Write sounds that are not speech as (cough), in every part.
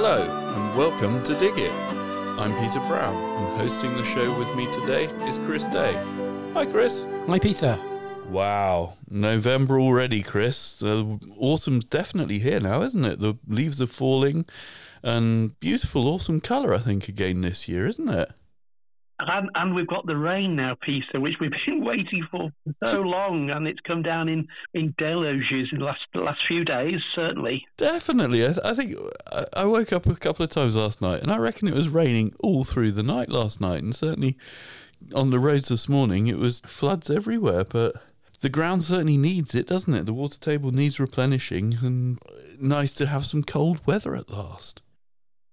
Hello, and welcome to Dig It. I'm Peter Brown, and hosting the show with me today is Chris Day. Hi, Chris. Hi, Peter. Wow, November already, Chris. Uh, autumn's definitely here now, isn't it? The leaves are falling, and beautiful, awesome colour, I think, again this year, isn't it? And, and we've got the rain now, Peter, which we've (laughs) been waiting for so (laughs) long, and it's come down in, in deluges in the last the last few days, certainly. Definitely, I, th- I think I, I woke up a couple of times last night, and I reckon it was raining all through the night last night, and certainly on the roads this morning, it was floods everywhere. But the ground certainly needs it, doesn't it? The water table needs replenishing, and nice to have some cold weather at last.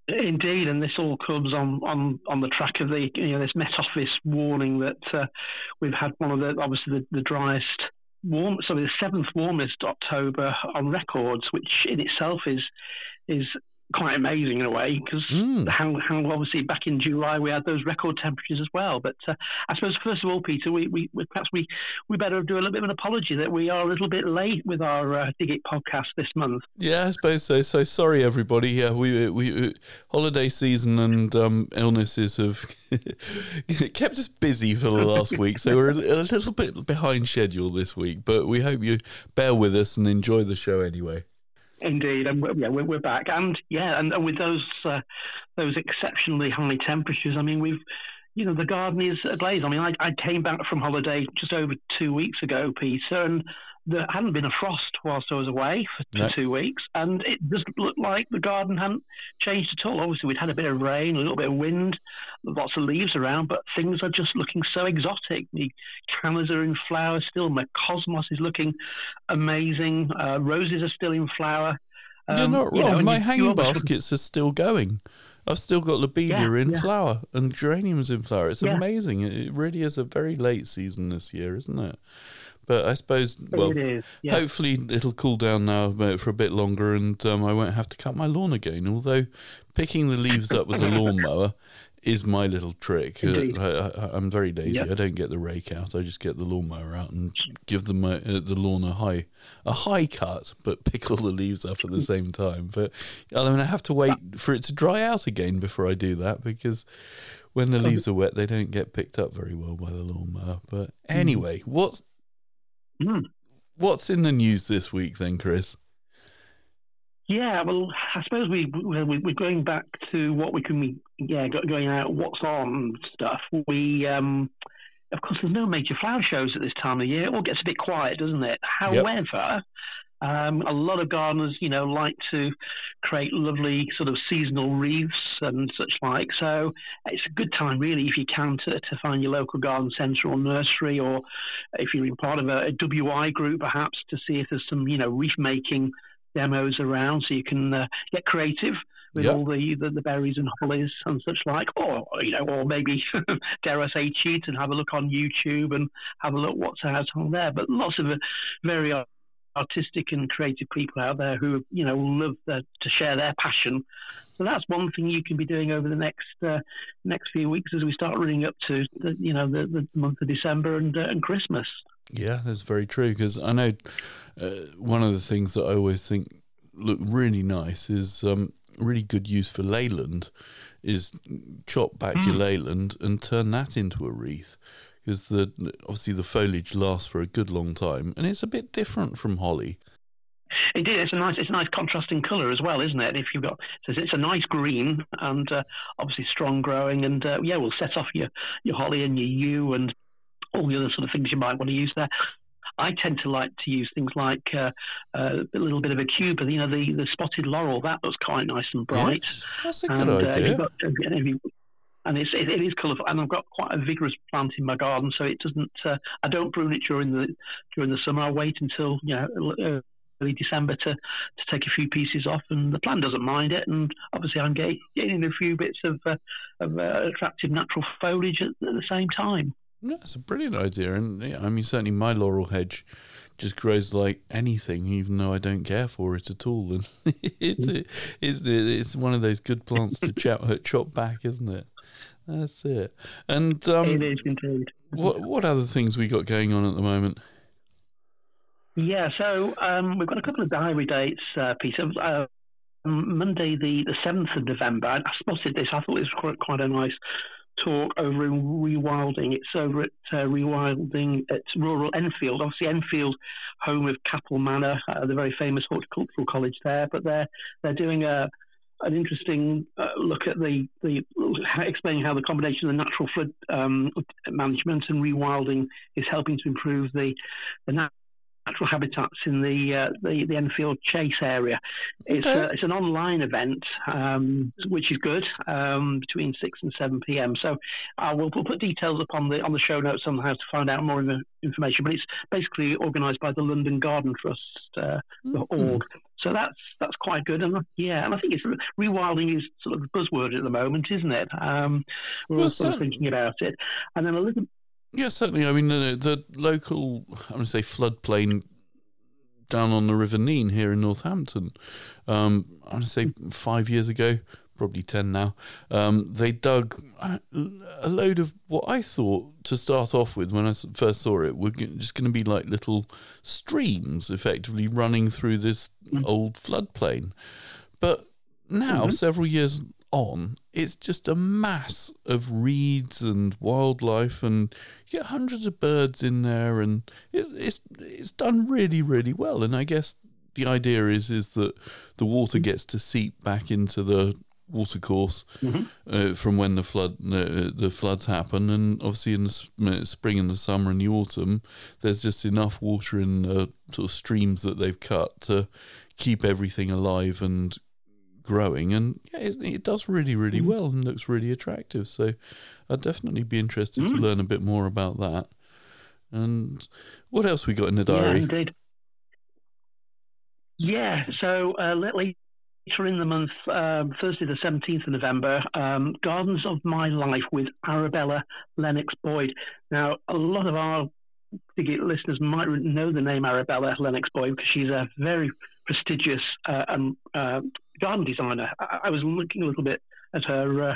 Indeed, and this all comes on, on, on the track of the you know this Met Office warning that uh, we've had one of the obviously the, the driest warm sorry the seventh warmest October on records, which in itself is is quite amazing in a way because mm. how, how obviously back in July we had those record temperatures as well. But uh, I suppose first of all, Peter, we, we, we, perhaps we we better do a little bit of an apology that we are a little bit late with our uh, Dig It podcast this month. Yeah, I suppose so. So sorry, everybody. Yeah, we we, holiday season and um, illnesses have (laughs) kept us busy for the last (laughs) week, so we're a, a little bit behind schedule this week. But we hope you bear with us and enjoy the show anyway. Indeed, and we're, yeah, we're, we're back, and yeah, and, with those uh, those exceptionally high temperatures, I mean, we've you know the garden is ablaze. I mean, I, I came back from holiday just over two weeks ago, Peter, and there hadn't been a frost whilst I was away for no. two weeks, and it just looked like the garden hadn't changed at all. Obviously, we'd had a bit of rain, a little bit of wind, lots of leaves around, but things are just looking so exotic. The cannas are in flower still. My cosmos is looking amazing. Uh, roses are still in flower. Um, You're not wrong. You know, My hanging baskets are still going. I've still got lobelia yeah, in yeah. flower and geraniums in flower. It's yeah. amazing. It really is a very late season this year, isn't it? But I suppose, well, yeah. hopefully it'll cool down now for a bit longer, and um, I won't have to cut my lawn again. Although picking the leaves up with a lawnmower (laughs) is my little trick. Uh, I, am very lazy. Yep. I don't get the rake out. I just get the lawnmower out and give them uh, the lawn a high a high cut, but (laughs) pick all the leaves up at the (laughs) same time. But I mean, I have to wait for it to dry out again before I do that because when the leaves are wet, they don't get picked up very well by the lawnmower. But anyway, what's Mm. What's in the news this week, then, Chris? Yeah, well, I suppose we we're going back to what we can be, yeah, going out, what's on stuff. We, um, of course, there's no major flower shows at this time of year. It all gets a bit quiet, doesn't it? However. Um, a lot of gardeners, you know, like to create lovely sort of seasonal wreaths and such like. So it's a good time, really, if you can, to, to find your local garden centre or nursery, or if you're in part of a, a WI group, perhaps, to see if there's some, you know, wreath making demos around, so you can uh, get creative with yep. all the, the, the berries and hollies and such like, or you know, or maybe (laughs) dare I say cheat and have a look on YouTube and have a look what's out on there. But lots of uh, very artistic and creative people out there who you know love the, to share their passion. So that's one thing you can be doing over the next uh, next few weeks as we start running up to the, you know the, the month of December and uh, and Christmas. Yeah, that's very true because I know uh, one of the things that I always think look really nice is um, really good use for leyland is chop back mm. your leyland and turn that into a wreath because the obviously the foliage lasts for a good long time, and it's a bit different from holly. Indeed, it's a nice, it's a nice contrasting colour as well, isn't it? If you've got, it's a nice green and uh, obviously strong growing, and uh, yeah, will set off your your holly and your yew and all the other sort of things you might want to use there. I tend to like to use things like uh, uh, a little bit of aucuba, you know, the, the spotted laurel. That looks quite nice and bright. Yes, that's a good and, uh, idea. Got, and it's it, it is colourful. And I've got quite a vigorous plant in my garden, so it doesn't. Uh, I don't prune it during the during the summer. I wait until you know early December to to take a few pieces off, and the plant doesn't mind it. And obviously, I'm getting, getting a few bits of uh, of uh, attractive natural foliage at, at, the same time. That's a brilliant idea, and yeah, I mean certainly my laurel hedge just grows like anything, even though I don't care for it at all. And (laughs) it's, it's it's one of those good plants to chop (laughs) chop back, isn't it? That's it. And um, it is indeed. What what other things we got going on at the moment? Yeah, so um, we've got a couple of diary dates, uh, Peter. Uh, Monday, the, the 7th of November. I spotted this. I thought it was quite, quite a nice talk over in Rewilding. It's over at uh, Rewilding at rural Enfield. Obviously, Enfield, home of Capel Manor, uh, the very famous horticultural college there. But they're they're doing a an interesting uh, look at the, the explaining how the combination of the natural flood um, management and rewilding is helping to improve the the natural habitats in the uh, the, the Enfield Chase area. It's okay. uh, it's an online event, um, which is good, um, between six and seven p.m. So I will we'll put details up on the on the show notes on how to find out more information. But it's basically organised by the London Garden Trust uh, mm-hmm. org. So that's that's quite good, and yeah, and I think it's rewilding is sort of the buzzword at the moment, isn't it? Um, we're well, all sort of thinking about it, and then a little yeah, certainly. I mean, the, the local, I'm going to say floodplain down on the River Nene here in Northampton. Um, I'm going to say five years ago, probably 10 now, um, they dug a, load of what I thought to start off with when I first saw it were just going to be like little streams effectively running through this mm-hmm. old floodplain. But now, mm-hmm. several years on, it's just a mass of reeds and wildlife, and you get hundreds of birds in there, and it, it's it's done really really well. And I guess the idea is is that the water gets to seep back into the watercourse mm-hmm. uh, from when the flood uh, the floods happen, and obviously in the spring and the summer and the autumn, there's just enough water in the sort of streams that they've cut to keep everything alive and growing, and yeah, it, it does really, really mm. well and looks really attractive. So I'd definitely be interested mm. to learn a bit more about that. And what else we got in the diary? Yeah, indeed. Yeah, so uh, later in the month, um, Thursday the 17th of November, um, Gardens of My Life with Arabella Lennox Boyd. Now, a lot of our listeners might know the name Arabella Lennox Boyd because she's a very prestigious uh, um, uh, garden designer. I, I, was looking a little bit at her uh,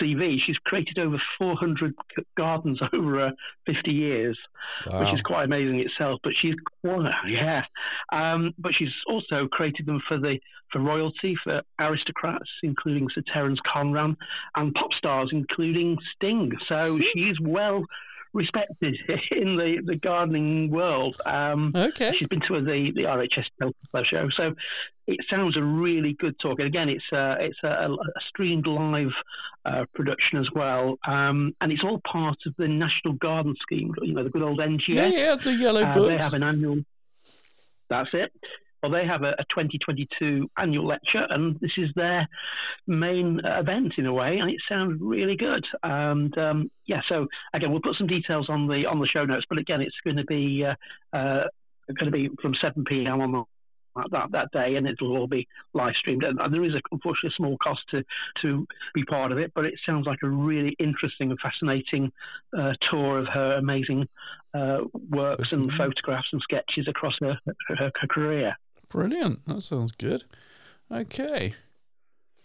CV. She's created over 400 gardens (laughs) over uh, 50 years, wow. which is quite amazing itself. But she's yeah. Um, but she's also created them for the for royalty, for aristocrats, including Sir Terence Conran, and pop stars, including Sting. So she's well respected (laughs) in the, the gardening world. Um, okay. She's been to the, the RHS show. So it sounds a really good talk. And again, it's a, it's a, a streamed live uh, production as well. Um, and it's all part of the National Garden Scheme, you know, the good old NGS. Yeah, yeah, the yellow uh. They have an annual. That's it. Well, they have a, a 2022 annual lecture, and this is their main event in a way, and it sounds really good. And um, yeah, so again, we'll put some details on the on the show notes, but again, it's going to be uh, uh, going to be from 7 p.m. on the that, that day, and it'll all be live streamed. And, there is, a, unfortunately, a small cost to, to be part of it, but it sounds like a really interesting and fascinating uh, tour of her amazing uh, works and photographs and sketches across her, her, her career. Brilliant. That sounds good. Okay.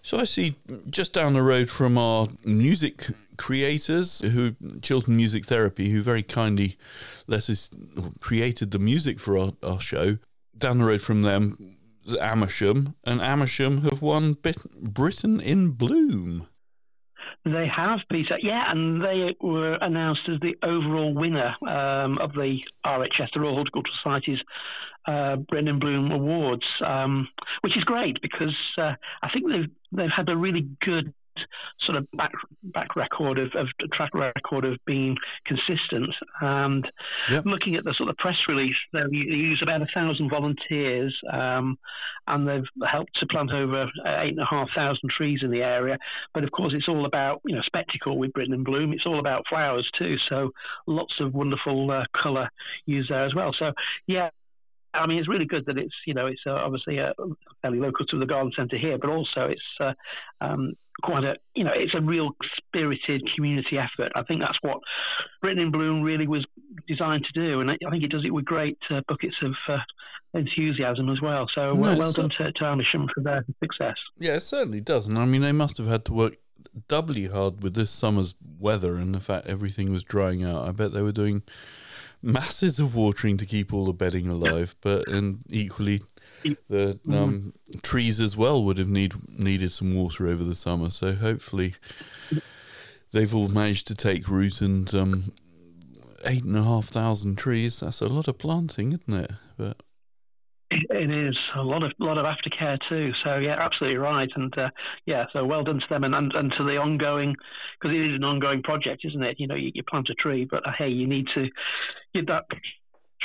So I see just down the road from our music creators, who Chiltern Music Therapy, who very kindly let us created the music for our, our show. Down the road from them, Amersham, and Amersham have won Britain in Bloom. They have, Peter. Yeah, and they were announced as the overall winner um, of the RHS, the Royal Horticultural Society's uh, Britain in Bloom Awards, um, which is great because uh, I think they've they've had a really good sort of back back record of, of track record of being consistent. And yep. looking at the sort of press release, they use about a thousand volunteers, um, and they've helped to plant over eight and a half thousand trees in the area. But of course, it's all about you know spectacle with Britain in Bloom. It's all about flowers too. So lots of wonderful uh, colour used there as well. So yeah, I mean, it's really good that it's you know it's uh, obviously uh, fairly local to the garden centre here, but also it's uh, um, quite a you know it's a real spirited community effort. I think that's what Britain in Bloom really was designed to do, and I, think it does it with great uh, buckets of uh, enthusiasm as well. So well, well done to, to Amersham for their success. Yeah, it certainly does, and I mean they must have had to work doubly hard with this summer's weather and the fact everything was drying out. I bet they were doing masses of watering to keep all the bedding alive, but and equally the mm-hmm. um, trees as well would have need needed some water over the summer. So hopefully, they've all managed to take root and um, eight and a half thousand trees. That's a lot of planting, isn't it? But it is a lot of lot of aftercare too. So yeah, absolutely right. And uh, yeah, so well done to them and and, and to the ongoing because it is an ongoing project, isn't it? You know, you, you plant a tree, but uh, hey, you need to give that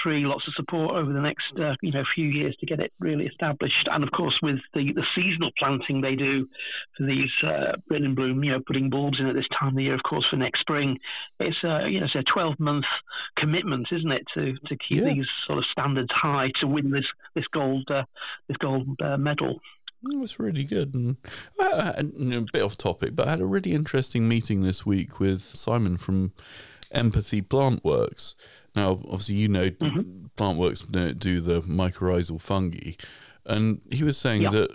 tree lots of support over the next uh, you know few years to get it really established. And of course, with the, the seasonal planting they do for these uh, Britain Bloom, you know, putting bulbs in at this time of the year, of course, for next spring, it's a you know it's a 12 month commitment, isn't it, to to keep yeah. these sort of standards high to win this this gold uh, this gold uh, medal. It was really good. And a bit off topic, but I had a really interesting meeting this week with Simon from Empathy Plant Works. Now, obviously, you know, mm-hmm. Plantworks do the mycorrhizal fungi, and he was saying yeah. that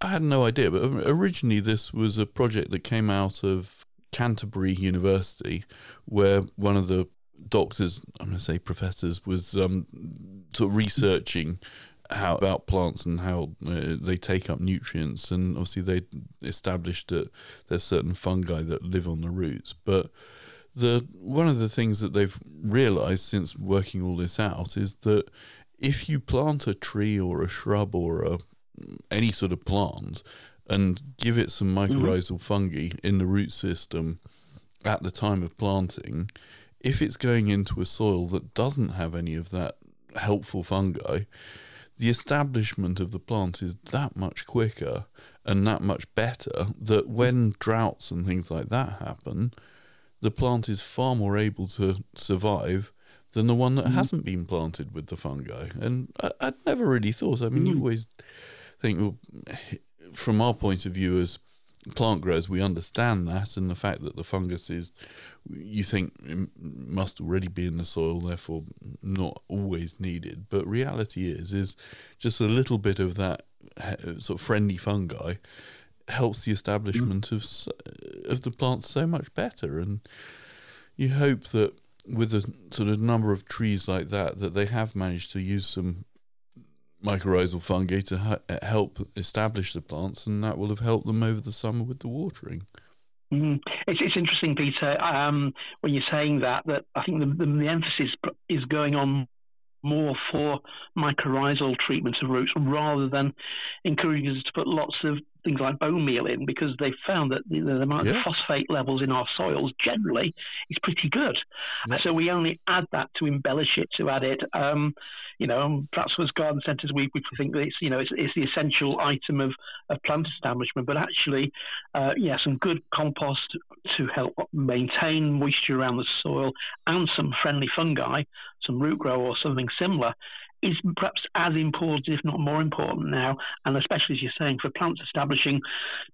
I had no idea, but originally this was a project that came out of Canterbury University, where one of the doctors, I'm going to say professors, was um, sort of researching how about plants and how uh, they take up nutrients, and obviously they established that there's certain fungi that live on the roots, but the one of the things that they've realized since working all this out is that if you plant a tree or a shrub or a any sort of plant and give it some mm-hmm. mycorrhizal mm-hmm. fungi in the root system at the time of planting, if it's going into a soil that doesn't have any of that helpful fungi, the establishment of the plant is that much quicker and that much better that when droughts and things like that happen, the plant is far more able to survive than the one that mm. hasn't been planted with the fungi. And I, would never really thought. I mean, mm. you always think, well, from our point of view as plant growers, we understand that, and the fact that the fungus is, you think, must already be in the soil, therefore not always needed. But reality is, is just a little bit of that sort of friendly fungi helps the establishment of of the plants so much better. And you hope that with a sort of number of trees like that, that they have managed to use some mycorrhizal fungi to ha- help establish the plants, and that will have helped them over the summer with the watering. Mm. It's, it's interesting, Peter, um, when you're saying that, that I think the, the, the emphasis is going on more for mycorrhizal treatment of roots rather than encouraging us to put lots of things like bone meal in because they found that the, the amount yeah. of phosphate levels in our soils generally is pretty good. Yeah. So we only add that to embellish it, to add it. Um, you know, perhaps with garden centres, we, we think that it's you know it's, it's the essential item of, of plant establishment, but actually, uh, yeah, some good compost to help maintain moisture around the soil and some friendly fungi, some Rootgrow or something similar is perhaps as important, if not more important now, and especially as you're saying, for plants establishing,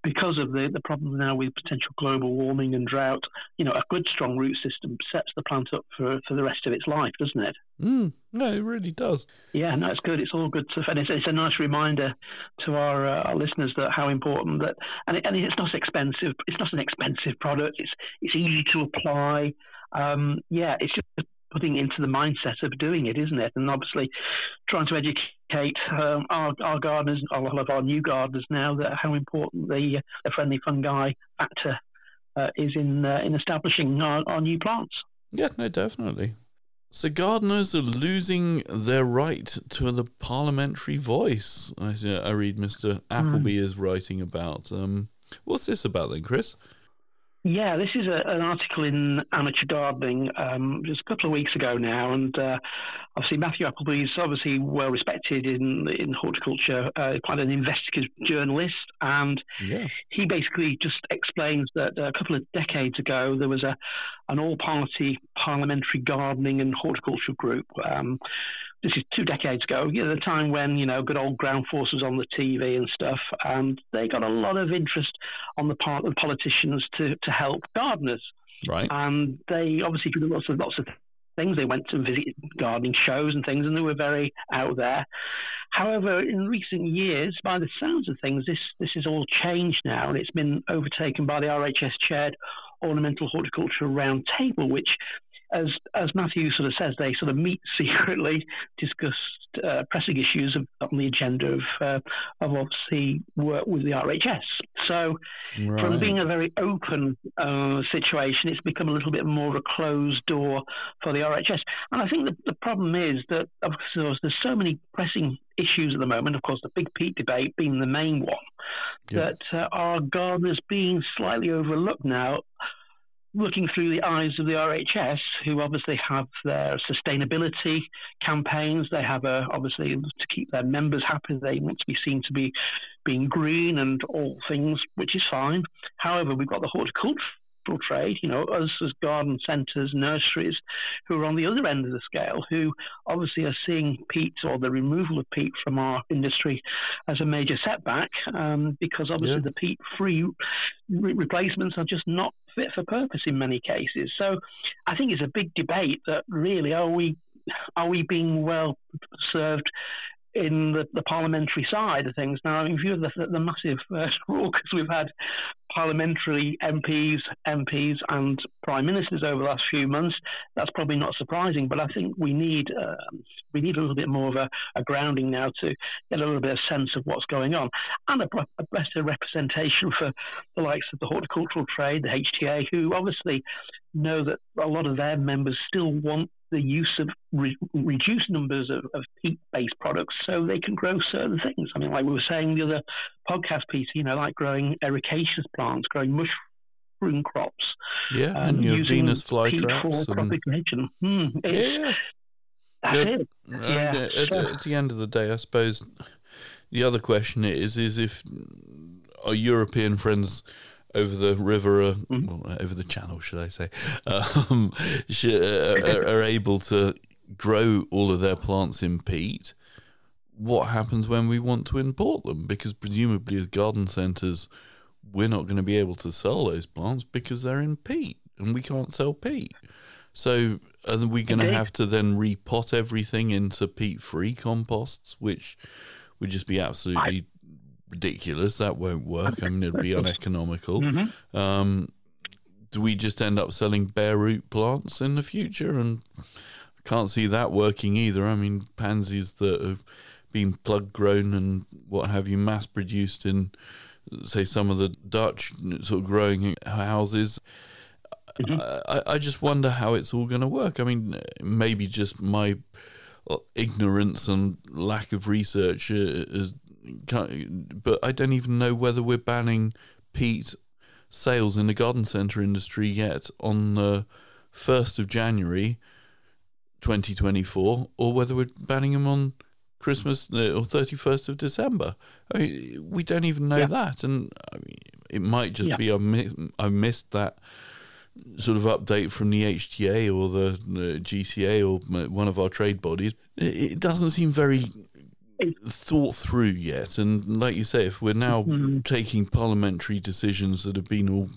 because of the, the problem now with potential global warming and drought, you know, a good strong root system sets the plant up for, for the rest of its life, doesn't it? Mm, no, it really does. Yeah, no, it's good. It's all good stuff, and it's, it's a nice reminder to our, uh, our listeners that how important that, and, it, and it's not expensive. It's not an expensive product. It's it's easy to apply. Um, yeah, it's just putting into the mindset of doing it, isn't it? And obviously, trying to educate um, our, our gardeners, a lot of our new gardeners now, that how important the, the friendly fungi factor uh, is in uh, in establishing our, our new plants. Yeah, no, definitely. So gardeners are losing their right to the parliamentary voice. I, I read Mr. Appleby mm. is writing about. Um, what's this about then, Chris? Yeah, this is a, an article in Amateur Gardening um, just a couple of weeks ago now, and uh, obviously Matthew Appleby is obviously well respected in in horticulture, uh, quite an investigative journalist, and yeah. he basically just explains that a couple of decades ago there was a an all party parliamentary gardening and horticulture group. Um, this is two decades ago, you know, the time when, you know, good old ground force was on the TV and stuff, and they got a lot of interest on the part of politicians to, to help gardeners. Right. And they obviously did lots of lots of things. They went to visit gardening shows and things, and they were very out there. However, in recent years, by the sounds of things, this this is all changed now, and it's been overtaken by the RHS chaired Ornamental Horticulture Round Table, which as as Matthew sort of says, they sort of meet (laughs) secretly, discuss uh, pressing issues of, on the agenda of uh, of obviously work with the RHS. So, right. from being a very open uh, situation, it's become a little bit more of a closed door for the RHS. And I think the, the problem is that, of course, there's so many pressing issues at the moment. Of course, the big peat debate being the main one, yeah. that uh, our gardeners being slightly overlooked now looking through the eyes of the RHS, who obviously have their sustainability campaigns. They have a, obviously to keep their members happy. They want to be seen to be being green and all things, which is fine. However, we've got the horticultural trade, you know, us as garden centres, nurseries, who are on the other end of the scale, who obviously are seeing peat or the removal of peat from our industry as a major setback, um, because obviously yeah. the peat-free re- replacements are just not fit for purpose in many cases. So I think it's a big debate that really are we are we being well served in the, the, parliamentary side of things. Now, in view of the, the massive uh, (laughs) raucous we've had parliamentary MPs, MPs, and prime ministers over the last few months, that's probably not surprising. But I think we need uh, we need a little bit more of a, a, grounding now to get a little bit of sense of what's going on, and a, a better representation for the likes of the horticultural trade, the HTA, who obviously know that a lot of their members still want the use of re- reduced numbers of, of peat-based products so they can grow certain things. I mean, like we were saying the other podcast piece, you know, like growing ericaceous plants, growing mushroom crops. Yeah, um, and your Venus flytraps. Propagation. Hmm, yeah. That's yeah. it. Yeah. At, so, at the end of the day, I suppose the other question is, is if our European friends over the river, uh, mm. well, over the channel, should I say, um, (laughs) uh, are, are, able to grow all of their plants in peat. What happens when we want to import them? Because presumably, as garden centres, we're not going to be able to sell those plants because they're in peat, and we can't sell peat. So, are we going to have to then repot everything into peat-free composts, which would just be absolutely ridiculous. That won't work. I mean, it'd be uneconomical. (laughs) Mm-hmm. Um, do we just end up selling bare root plants in the future? And I can't see that working either. I mean, pansies that have been plug grown and what have you, mass produced in, say, some of the Dutch sort of growing houses. Mm-hmm. I, I just wonder how it's all going to work. I mean, maybe just my ignorance and lack of research has but I don't even know whether we're banning peat sales in the garden centre industry yet on the 1st of January 2024 or whether we're banning them on Christmas uh, or 31st of December. I mean, we don't even know yeah. that. And I mean, it might just yeah. be I missed that sort of update from the HTA or the, the GCA or one of our trade bodies. It doesn't seem very thought through yet. And like you say, if we're now mm-hmm. taking parliamentary decisions that have been all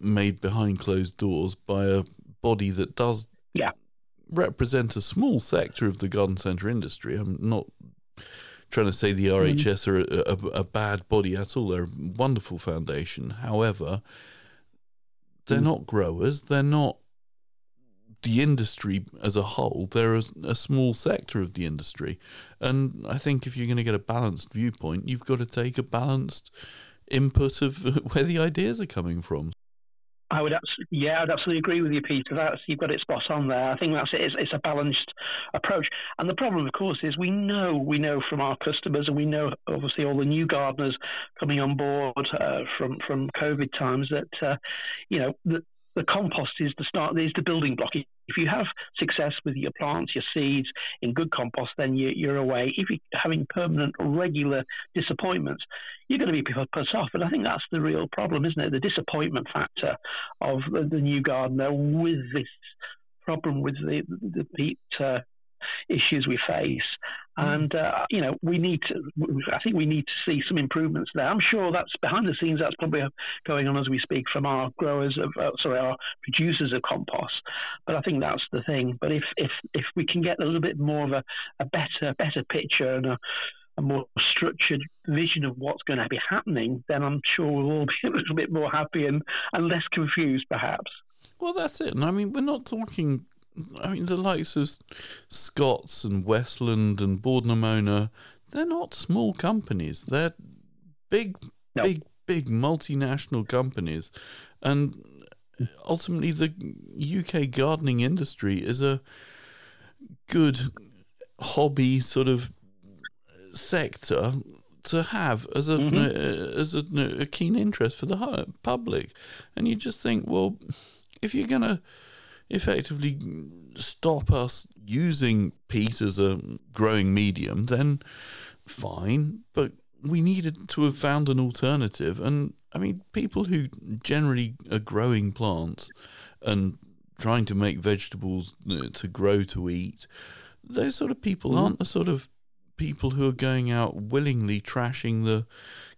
made behind closed doors by a body that does yeah. represent a small sector of the garden centre industry, I'm not trying to say the RHS mm. are a, a, a, bad body at all. They're a wonderful foundation. However, they're mm. not growers. They're not the industry as a whole, they're a, a, small sector of the industry. And I think if you're going to get a balanced viewpoint, you've got to take a balanced input of (laughs) where the ideas are coming from. I would, yeah, I'd absolutely agree with you, Peter. That's you've got it spot on there. I think that's it. It's, it's, a balanced approach, and the problem, of course, is we know we know from our customers, and we know obviously all the new gardeners coming on board uh, from from COVID times that uh, you know the compost is the start is the building block if you have success with your plants, your seeds in good compost, then you, are away. If you're having permanent, regular disappointments, you're going to be put off. And I think that's the real problem, isn't it? The disappointment factor of the, the new gardener with this problem with the, the peat uh, issues we face. Mm. And uh, you know, we need to. I think we need to see some improvements there. I'm sure that's behind the scenes. That's probably going on as we speak from our growers of, uh, sorry, our producers of compost. But I think that's the thing. But if if if we can get a little bit more of a, a better better picture and a a more structured vision of what's going to be happening, then I'm sure we'll all (laughs) be a little bit more happy and, and less confused, perhaps. Well, that's it. And I mean, we're not talking I mean, the likes of Scott's and Westland and Bord na Móna, they're not small companies. They're big, no. big, big multinational companies. And ultimately, the UK gardening industry is a good hobby sort of sector to have as a mm-hmm. uh, as a, a, keen interest for the public, and you just think, well, if you're gonna effectively stop us using peat as a growing medium, then fine, but we needed to have found an alternative. And I mean, people who generally are growing plants and trying to make vegetables uh, to grow to eat, those sort of people mm. aren't the sort of people who are going out willingly trashing the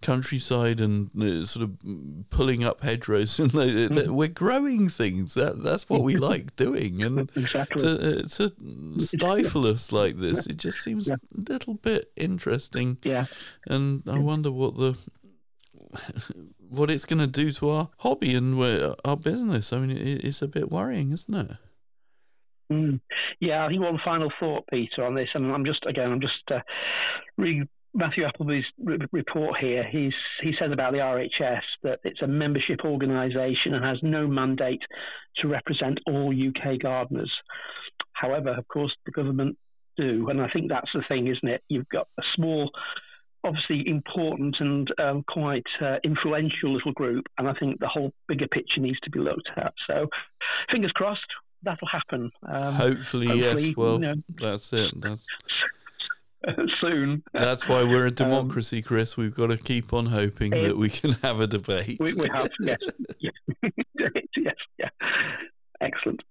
countryside and uh, sort of pulling up hedgerows (laughs) and mm. we're growing things that that's what we (laughs) like doing and exactly. to, uh, to stifle us like this it just seems yeah. a little bit interesting yeah and i wonder what the (laughs) what it's going to do to our hobby and our business i mean it's a bit worrying isn't it Mm. Yeah, I think one final thought, Peter, on this, and I'm just again, I'm just uh, reading Matthew Appleby's re- report here. He's he says about the RHS that it's a membership organisation and has no mandate to represent all UK gardeners. However, of course, the government do, and I think that's the thing, isn't it? You've got a small obviously important and um, quite uh, influential little group, and I think the whole bigger picture needs to be looked at. So, fingers crossed, that'll happen. Um, hopefully, hopefully, yes. Well, you know, that's it. That's (laughs) soon. That's why we're a (laughs) um, democracy, um, Chris. We've got to keep on hoping it, that we can have a debate. We, we have, (laughs) yes, yes, yes, yeah. Excellent.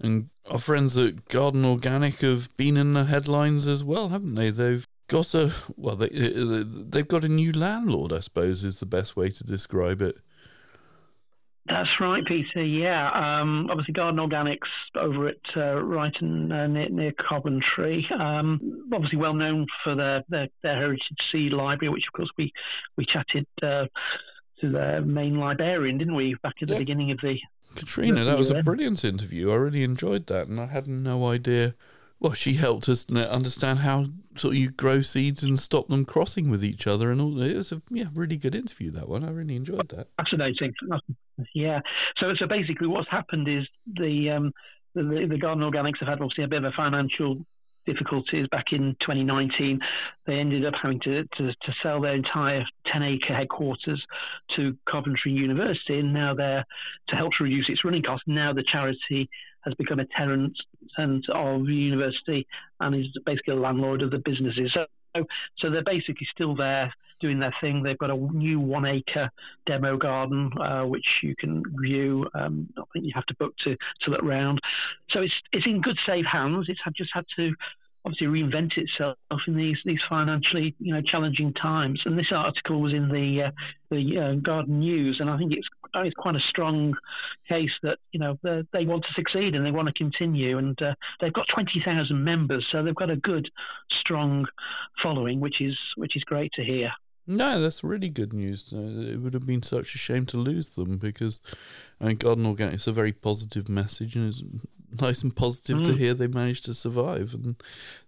And our friends at Garden Organic have been in the headlines as well, haven't they? They've got a well, they they've got a new landlord. I suppose is the best way to describe it. That's right, Peter. Yeah, um, obviously Garden Organics over at uh, Ryton uh, near, near, Coventry. Um, obviously well known for their, their, their heritage seed library, which of course we we chatted uh, to their main librarian, didn't we, back at the beginning of the. Katrina, that was a brilliant interview. I really enjoyed that, and I had no idea well, she helped us understand how sort of you grow seeds and stop them crossing with each other, and all. It was a yeah, really good interview that one. I really enjoyed that. Fascinating. Yeah. So so basically, what's happened is the um, the, the Garden Organics have had obviously a bit of a financial difficulties back in 2019. They ended up having to, to, to sell their entire 10 acre headquarters to Coventry University, and now they're to help to reduce its running costs. Now the charity has become a tenant of the university and is basically a landlord of the businesses. So, so they're basically still there doing their thing. They've got a new one acre demo garden, uh, which you can view. Um, I think you have to book to, to look round. So it's, it's in good, safe hands. It's had, just had to obviously reinvent itself in these these financially you know challenging times. And this article was in the uh, the uh, Garden News, and I think it's it's quite a strong case that you know they want to succeed and they want to continue. And uh, they've got twenty thousand members, so they've got a good strong following, which is which is great to hear. No, that's really good news. Uh, it would have been such a shame to lose them because, I mean, Garden Organic is a very positive message, and it's nice and positive mm. to hear they managed to survive and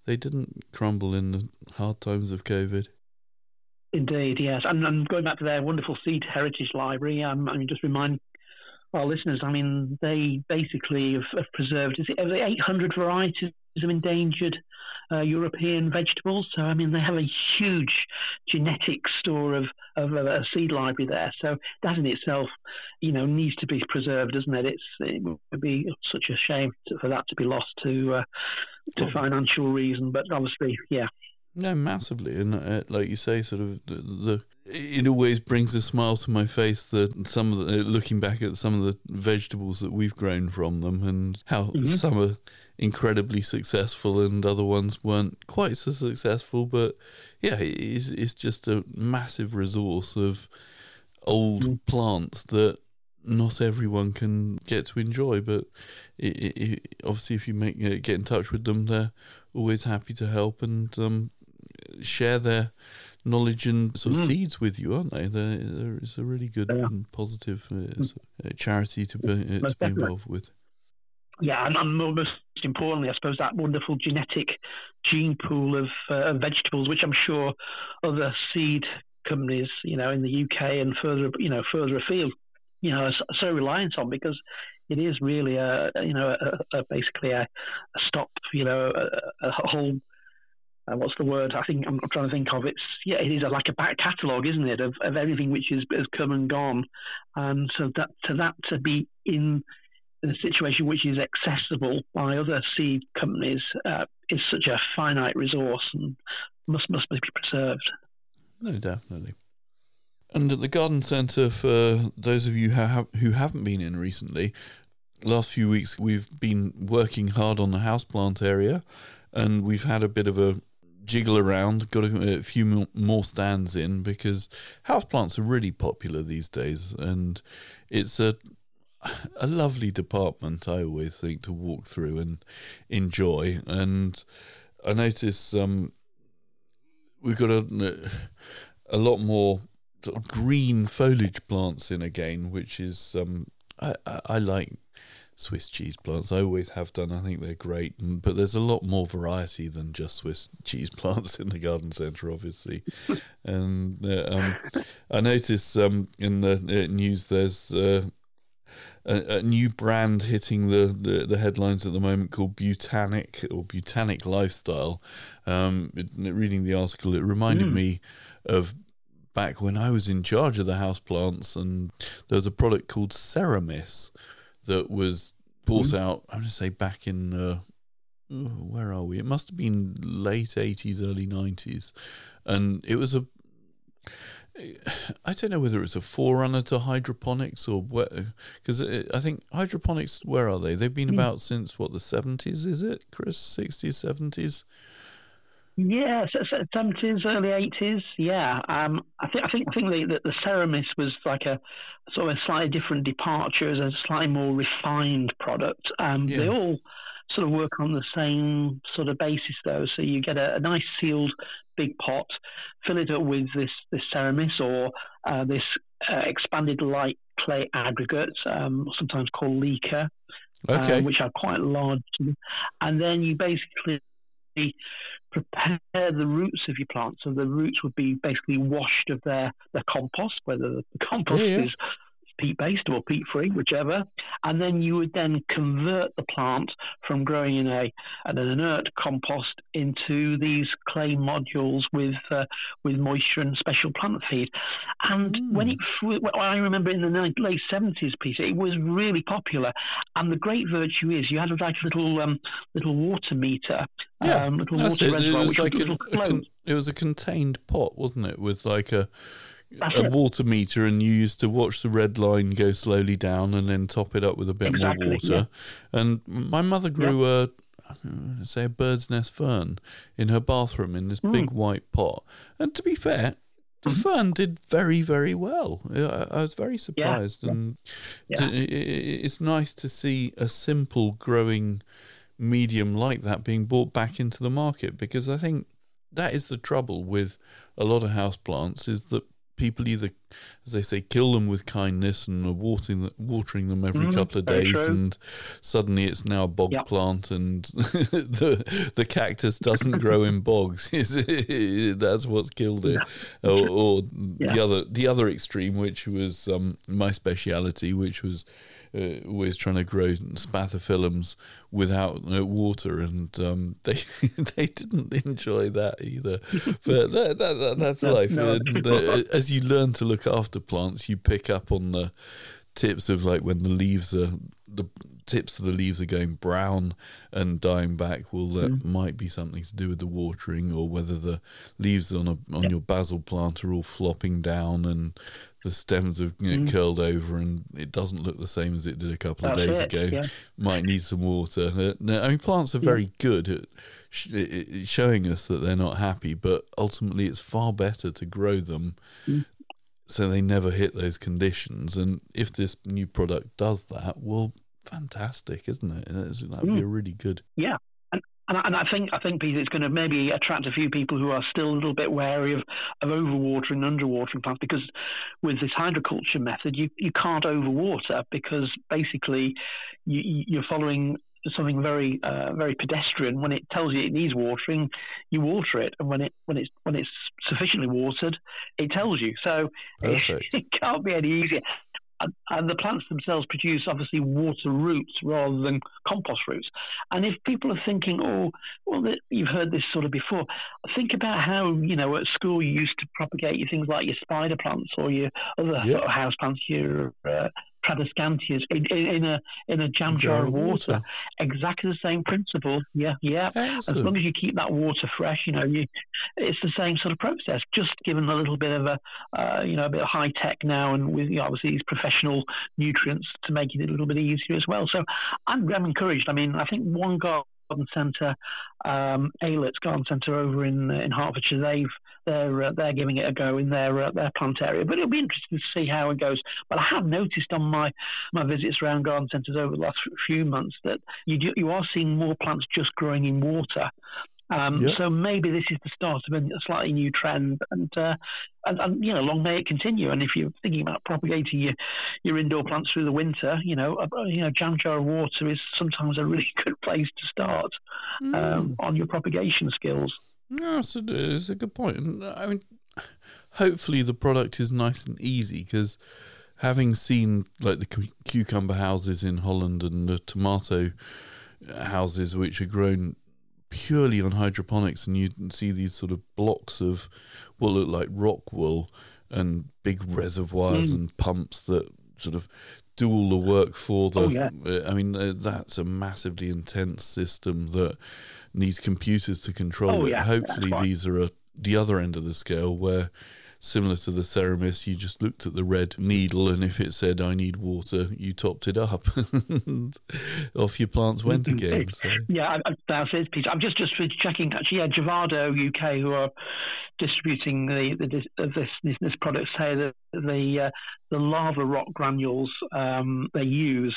they didn't crumble in the hard times of COVID. Indeed, yes. And, and going back to their wonderful seed heritage library, um, I mean, just remind our listeners, I mean, they basically have, have preserved, is it 800 varieties of endangered uh, European vegetables. So, I mean, they have a huge genetic store of, of, of, a seed library there. So, that in itself, you know, needs to be preserved, doesn't it? It's, it would be such a shame for that to be lost to, uh, to well, financial reason. But obviously, yeah. No, massively, and uh, like you say, sort of the, the, it always brings a smile to my face that some of the looking back at some of the vegetables that we've grown from them and how mm-hmm. some are incredibly successful and other ones weren't quite so successful. But yeah, it's, it's just a massive resource of old mm. plants that not everyone can get to enjoy. But it, it, obviously, if you make uh, get in touch with them, they're always happy to help and um, share their knowledge and sort of mm. seeds with you, aren't they? They're, they're, it's a really good and positive uh, mm. charity to be, uh, to be involved with yeah, and, and most importantly, I suppose that wonderful genetic gene pool of, uh, of vegetables, which I'm sure other seed companies, you know, in the UK and further, you know, further afield, you know, are so reliant on because it is really a, you know, a, a basically a, a, stop, you know, a whole. Uh, what's the word? I think I'm, trying to think of. It's yeah, it is like a back catalogue, isn't it, of, of everything which is, has come and gone, and so that to that to be in a situation which is accessible by other seed companies uh, is such a finite resource and must must be preserved. No, definitely. And at the garden centre, for those of you who haven't been in recently, last few weeks we've been working hard on the houseplant area, and we've had a bit of a jiggle around, got a, a few more stands in because houseplants are really popular these days, and it's a a lovely department. I always think to walk through and enjoy. And I notice um, we've got a a lot more sort of green foliage plants in again, which is um, I, I, I like Swiss cheese plants. I always have done. I think they're great, but there's a lot more variety than just Swiss (laughs) cheese plants in the garden centre, obviously. (laughs) and uh, um, I notice um, in the uh, news there's uh, a, a, new brand hitting the, the, the, headlines at the moment called Butanic or Butanic Lifestyle. Um, it, reading the article, it reminded mm. me of back when I was in charge of the house plants, and there was a product called Seramis that was brought out. I'm going to say back in. Uh, oh, where are we? It must have been late 80s, early 90s. And it was a I don't know whether it's a forerunner to hydroponics or what, because I think hydroponics. Where are they? They've been mm. about since what the seventies, is it, Chris? Sixties, seventies. Yeah, seventies, early eighties. Yeah, um, I think I think I think the, the Seramis was like a sort of a slightly different departure as a slightly more refined product. Um, yeah. They all sort of work on the same sort of basis though. So you get a, a nice sealed big pot, fill it up with this this Seramis or uh, this uh, expanded light clay aggregate, um, sometimes called LECA, okay. um, which are quite large, and then you basically prepare the roots of your plants. So the roots would be basically washed of their, their compost, whether the compost yeah, yeah. is peat based or peat free, whichever. And then you would then convert the plant from growing in a an inert compost into these clay modules with uh, with moisture and special plant feed. And mm. when it, I remember in the late seventies, Peter, it was really popular. And the great virtue is you had like a little um, little water meter, yeah, um, little water it. reservoir, it was like a, a con- it was a contained pot, wasn't it, with like a a (laughs) water meter and you used to watch the red line go slowly down and then top it up with a bit exactly, more water. Yeah. And my mother grew yeah. a say a bird's nest fern in her bathroom in this mm. big white pot. And to be fair, the mm-hmm. fern did very very well. I, was very surprised, yeah. and it's nice to see a simple growing medium like that being brought back into the market because I think that is the trouble with a lot of house plants is that people either, as they say, kill them with kindness and are watering, watering them every mm, couple of days, and suddenly it's now a bog yep. plant, and (laughs) the the cactus doesn't grow in (laughs) bogs. (laughs) That's what's killed it. Or, or yeah. the other the other extreme, which was um, my speciality, which was uh, always trying to grow spathiphyllums without uh, water, and um, (laughs) they they didn't enjoy that either. (laughs) But that, that, that that's no, life. No. And, uh, as you learn to look after plants, you pick up on the tips of like when the leaves are the tips of the leaves are going brown and dying back, well, that mm. might be something to do with the watering, or whether the leaves on a on yep. your basil plant are all flopping down and the stems have you know, mm. curled over and it doesn't look the same as it did a couple That's of days it, ago. Yeah. Might need some water. Uh, I mean, plants are very yeah. good at sh- showing us that they're not happy, but ultimately, it's far better to grow them. Mm. So they never hit those conditions, and if this new product does that, well, fantastic, isn't it? That would mm. be a really good. Yeah, and I, and I think I think Peter, it's going to maybe attract a few people who are still a little bit wary of, of overwatering, underwatering plants because with this hydroculture method, you, you can't overwater because basically you, you're following something very uh, very pedestrian. When it tells you it needs watering, you water it, and when it when it's when it's sufficiently watered, it tells you. So (laughs) it, it, can't be any easier and the plants themselves produce obviously water roots rather than compost roots. And if people are thinking, oh, well, you've heard this sort of before, think about how, you know, at school you used to propagate your things like your spider plants or your other yeah. house plants, your uh, Tradescantias in, in, a in a jam jar of water. water. Exactly the same principle. Yeah, yeah. Excellent. As long as you keep that water fresh, you know, you, it's the same sort of process. Just given a little bit of a, uh, you know, a bit of high tech now, and with you know, obviously these professional nutrients to make it a little bit easier as well. So I'm, I'm encouraged. I mean, I think one guy Garden Centre, um, Aylett's Garden Centre over in in Hertfordshire. They've they're uh, they're giving it a go in their uh, their plant area, but it'll be interesting to see how it goes. But I have noticed on my my visits around garden centres over the last few months that you do, you are seeing more plants just growing in water. Um, yep. So maybe this is the start of a slightly new trend, and, uh, and, and you know, long may it continue. And if you're thinking about propagating your your indoor plants through the winter, you know, a, you know, jam jar of water is sometimes a really (laughs) good place to start mm. um, on your propagation skills. No, it's a, it's a good point. And I mean, hopefully the product is nice and easy because having seen like the cucumber houses in Holland and the tomato houses which are grown purely on hydroponics, and you can see these sort of blocks of what look like rock wool and big reservoirs mm. and pumps that sort of do all the work for the. Oh, yeah. Uh, I mean, uh, that's a massively intense system that needs computers to control oh, it. Yeah, Hopefully, these are a, the other end of the scale where similar to the Seramis, you just looked at the red needle, and if it said "I need water," you topped it up, and (laughs) off your plants went again. So. Yeah, that's it, Peter. I'm just just checking. Actually, yeah, Javado UK, who are distributing the, the this, this, this product, say that the uh, the lava rock granules um, they use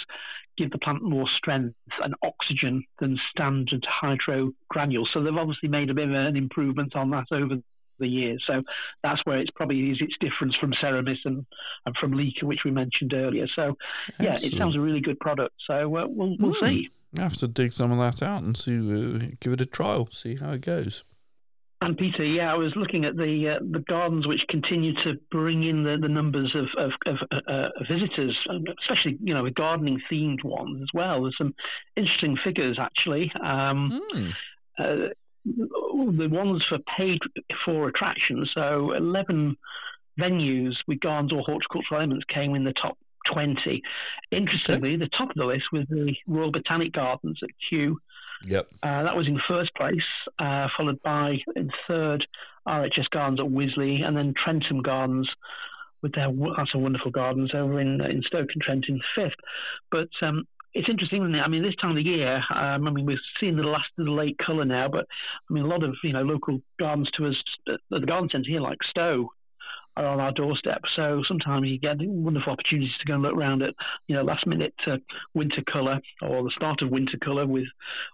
give the plant more strength and oxygen than standard hydro granules. So they've obviously made a bit of an improvement on that over the year. So that's where it's probably is its difference from Seramis and, and from LECA, which we mentioned earlier. So yeah, Excellent. it sounds a really good product. So uh, we'll we'll mm. see. I have to dig some of that out and see, uh, give it a trial, see how it goes. And Peter, yeah, I was looking at the uh, the gardens which continue to bring in the, the numbers of of, of uh visitors, especially you know the gardening themed ones as well. There's some interesting figures actually. Um, mm. uh, the ones for paid for attractions. So 11 venues with gardens or horticultural elements came in the top 20. Interestingly, okay. the top of the list was the Royal Botanic Gardens at Kew. Yep. Uh, that was in first place, uh, followed by in third RHS Gardens at Wisley, and then Trentham Gardens with their that's a wonderful gardens over in in Stoke-on-Trent in fifth. But um, it's interesting, isn't it? I mean, this time of the year, um, I mean, we're seeing the last of the late colour now, but I mean, a lot of you know local gardens to us, the garden centre here, like Stowe, are on our doorstep. So sometimes you get wonderful opportunities to go and look around at, you know, last minute uh, winter colour or the start of winter colour with,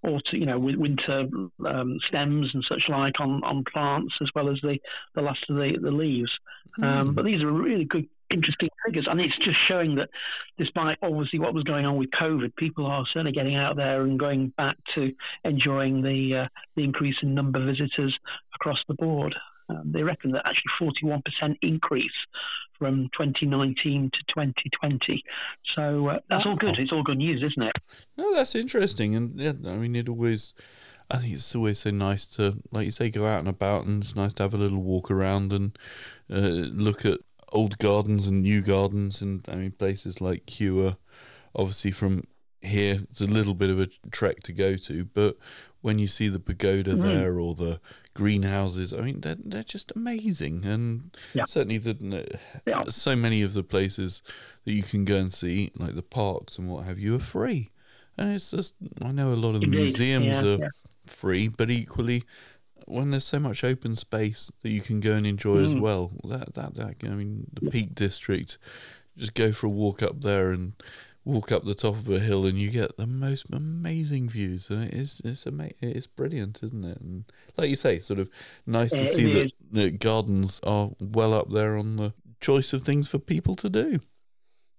or you know, with winter um, stems and such like on, on plants as well as the, the last of the, the leaves. Mm. Um, but these are really good interesting figures. And it's just showing that despite obviously what was going on with COVID, people are certainly getting out there and going back to enjoying the, uh, the increase in number of visitors across the board. Um, they reckon that actually 41% increase from 2019 to 2020. So uh, that's all good. It's all good news, isn't it? No, that's interesting. And yeah, I mean, it always, I think it's always so nice to, like you say, go out and about, and it's nice to have a little walk around and uh, look at old gardens and new gardens, and I mean places like Kew obviously from here it's a little bit of a trek to go to, but when you see the pagoda mm. there or the greenhouses, I mean they're they're just amazing, and yeah. certainly the yeah. so many of the places that you can go and see, like the parks and what have you, are free. And it's just, I know a lot of the Indeed. museums yeah, are free, but equally, when there's so much open space that you can go and enjoy mm. as well. That, that that I mean, the Peak District, just go for a walk up there and walk up the top of a hill, and you get the most amazing views. And it's it's ama- it's brilliant, isn't it? And like you say, sort of nice to see that the gardens are well up there on the choice of things for people to do.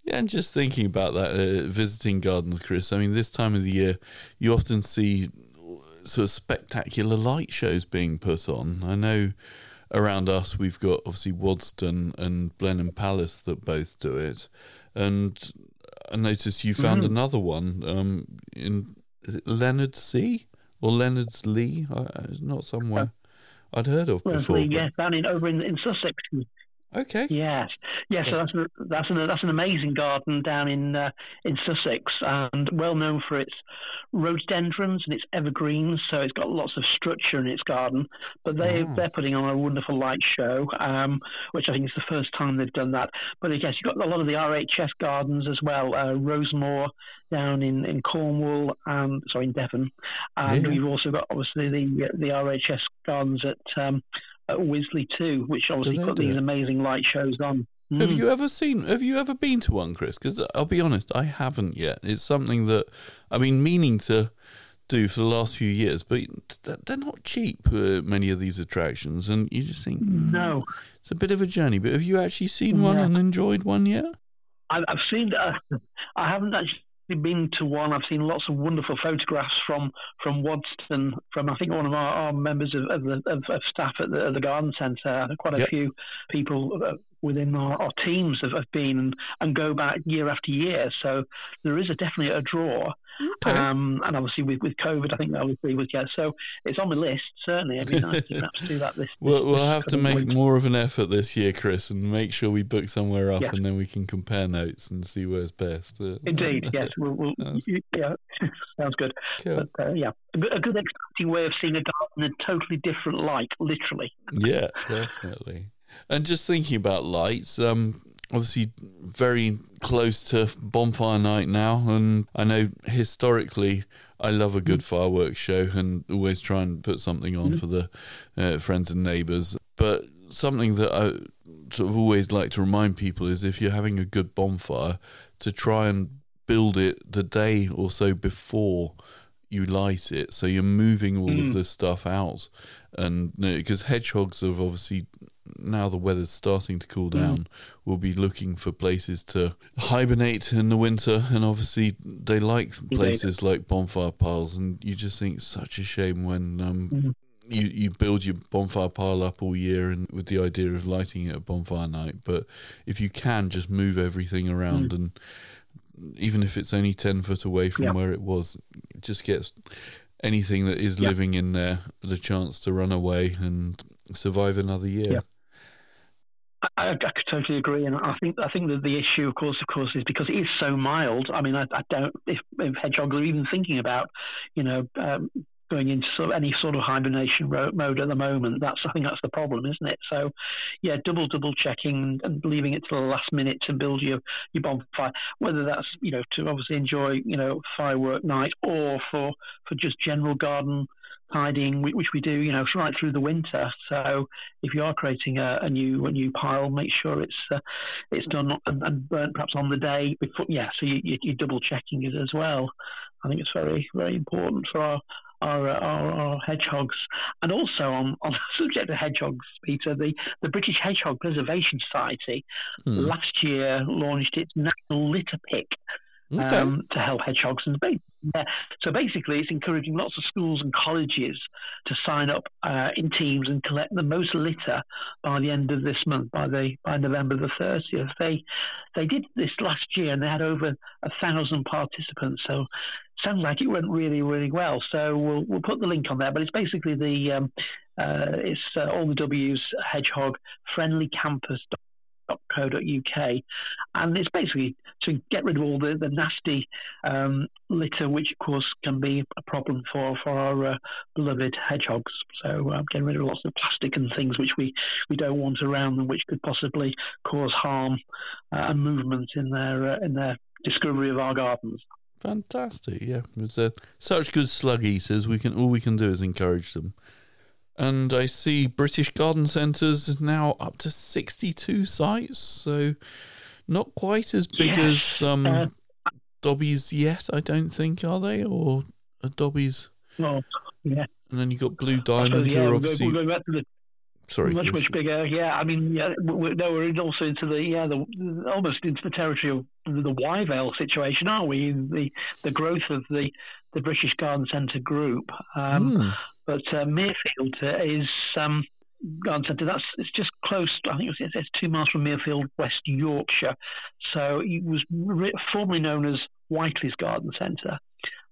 Yeah, and just thinking about that, uh, visiting gardens, Chris. I mean, this time of the year, you often see sort of spectacular light shows being put on. I know around us we've got obviously Waddesdon and Blenheim Palace that both do it, and I noticed you found mm-hmm. another one um, in Leonardsea or Leonardslee, uh, not somewhere I'd heard of before. yeah, down in over in, in Sussex. Okay. Yes, yes. So that's that's an that's an amazing garden down in uh, in Sussex, and well known for its rhododendrons and its evergreens. So it's got lots of structure in its garden. But they oh. they're putting on a wonderful light show, um, which I think is the first time they've done that. But I guess you've got a lot of the RHS gardens as well. Uh, Rosemoor down in, in Cornwall, and sorry in Devon, and yeah. we've also got obviously the the RHS gardens at um, at Wisley too, which obviously put these amazing light shows on. Mm. Have you ever seen? Have you ever been to one, Chris? Because I'll be honest, I haven't yet. It's something that I've been meaning to do for the last few years, but they're not cheap. Uh, many of these attractions, and you just think, mm, no, it's a bit of a journey. But have you actually seen one and enjoyed one yet? I've seen. Uh, (laughs) I haven't actually been to one. I've seen lots of wonderful photographs from from Waddesdon, from I think one of our, our members of, of, the, of, of staff at the, at the garden centre. Quite a yep. few people uh, within our, our teams have, have, been and, and go back year after year. So there is a, definitely a draw. Okay. Um, and obviously with, with COVID, I think that would agree with yeah. So it's on the list certainly. It'd be (laughs) nice to perhaps do that this. We'll, we'll have to make more of an effort this year, Chris, and make sure we book somewhere up, yeah. and then we can compare notes and see where's best. Uh, Indeed, yes. (laughs) We'll, we'll yeah, (laughs) sounds good. Cool. But, uh, yeah, a good, a good exciting way of seeing a garden in a totally different light, literally. Yeah, definitely. And just thinking about lights, um, obviously very close to bonfire night now, and I know historically I love a good mm. fireworks show and always try and put something on mm-hmm. for the uh, friends and neighbours. But something that I sort of always like to remind people is if you're having a good bonfire, to try and build it the day or so before you light it, so you're moving all mm. of this stuff out, and because hedgehogs have obviously now the weather's starting to cool mm. down, mm. we'll be looking for places to hibernate in the winter. And obviously, they like places like bonfire piles. And you just think it's such a shame when um, mm. you, you build your bonfire pile up all year and with the idea of lighting it at bonfire night. But if you can, just move everything around mm. and even if it's only 10 foot away from yeah. where it was, it just gets anything that is yeah. living in there the chance to run away and survive another year. Yeah. I, I, could totally agree, and I think I think that the issue, of course, of course, is because it is so mild. I mean, I, I don't if, if hedgehogs are even thinking about, you know, um, going into sort of any sort of hibernation mode at the moment. That's I think that's the problem, isn't it? So, yeah, double double checking and leaving it to the last minute to build your your bonfire, whether that's you know to obviously enjoy you know firework night or for for just general garden tidying, which we do, you know, right through the winter. So if you are creating a, a new a new pile, make sure it's uh, it's done and, and, burnt perhaps on the day before. Yeah, so you, you, are double checking it as well. I think it's very very important for our our, our, our, hedgehogs. And also on, on the subject of hedgehogs, Peter, the, the British Hedgehog Preservation Society mm. last year launched its National Litter Pick okay. um, to help hedgehogs. And yeah. so basically, it's encouraging lots of schools and colleges to sign up uh, in teams and collect the most litter by the end of this month, by the by November the thirtieth. They they did this last year, and they had over a thousand participants. So sounds like it went really really well. So we'll we'll put the link on there. But it's basically the um, uh, it's uh, all the W's hedgehog friendly campus co.uk, and it's basically to get rid of all the, the nasty um, litter, which of course can be a problem for for our uh, beloved hedgehogs. So uh, getting rid of lots of plastic and things which we, we don't want around them, which could possibly cause harm uh, and movement in their uh, in their discovery of our gardens. Fantastic, yeah. It's uh, such good slug eaters. We can all we can do is encourage them and I see British Garden Centres is now up to 62 sites, so not quite as big as um, uh, Dobbies yet, I don't think, are they? Or are Dobbies? No, yeah. And then you've got Blue Diamond, suppose, yeah, who are obviously we're going back to the Sorry, much much bigger. Yeah, I mean, yeah, we're, no, we're also into the yeah, the almost into the territory of the, the Wyvale situation, aren't we? The the growth of the the British Garden Centre group, um, mm. But uh, Mirfield is. Um, garden centre. That's it's just close. I think it's, it's two miles from Mirfield, West Yorkshire. So it was re- formerly known as Whiteley's Garden Centre.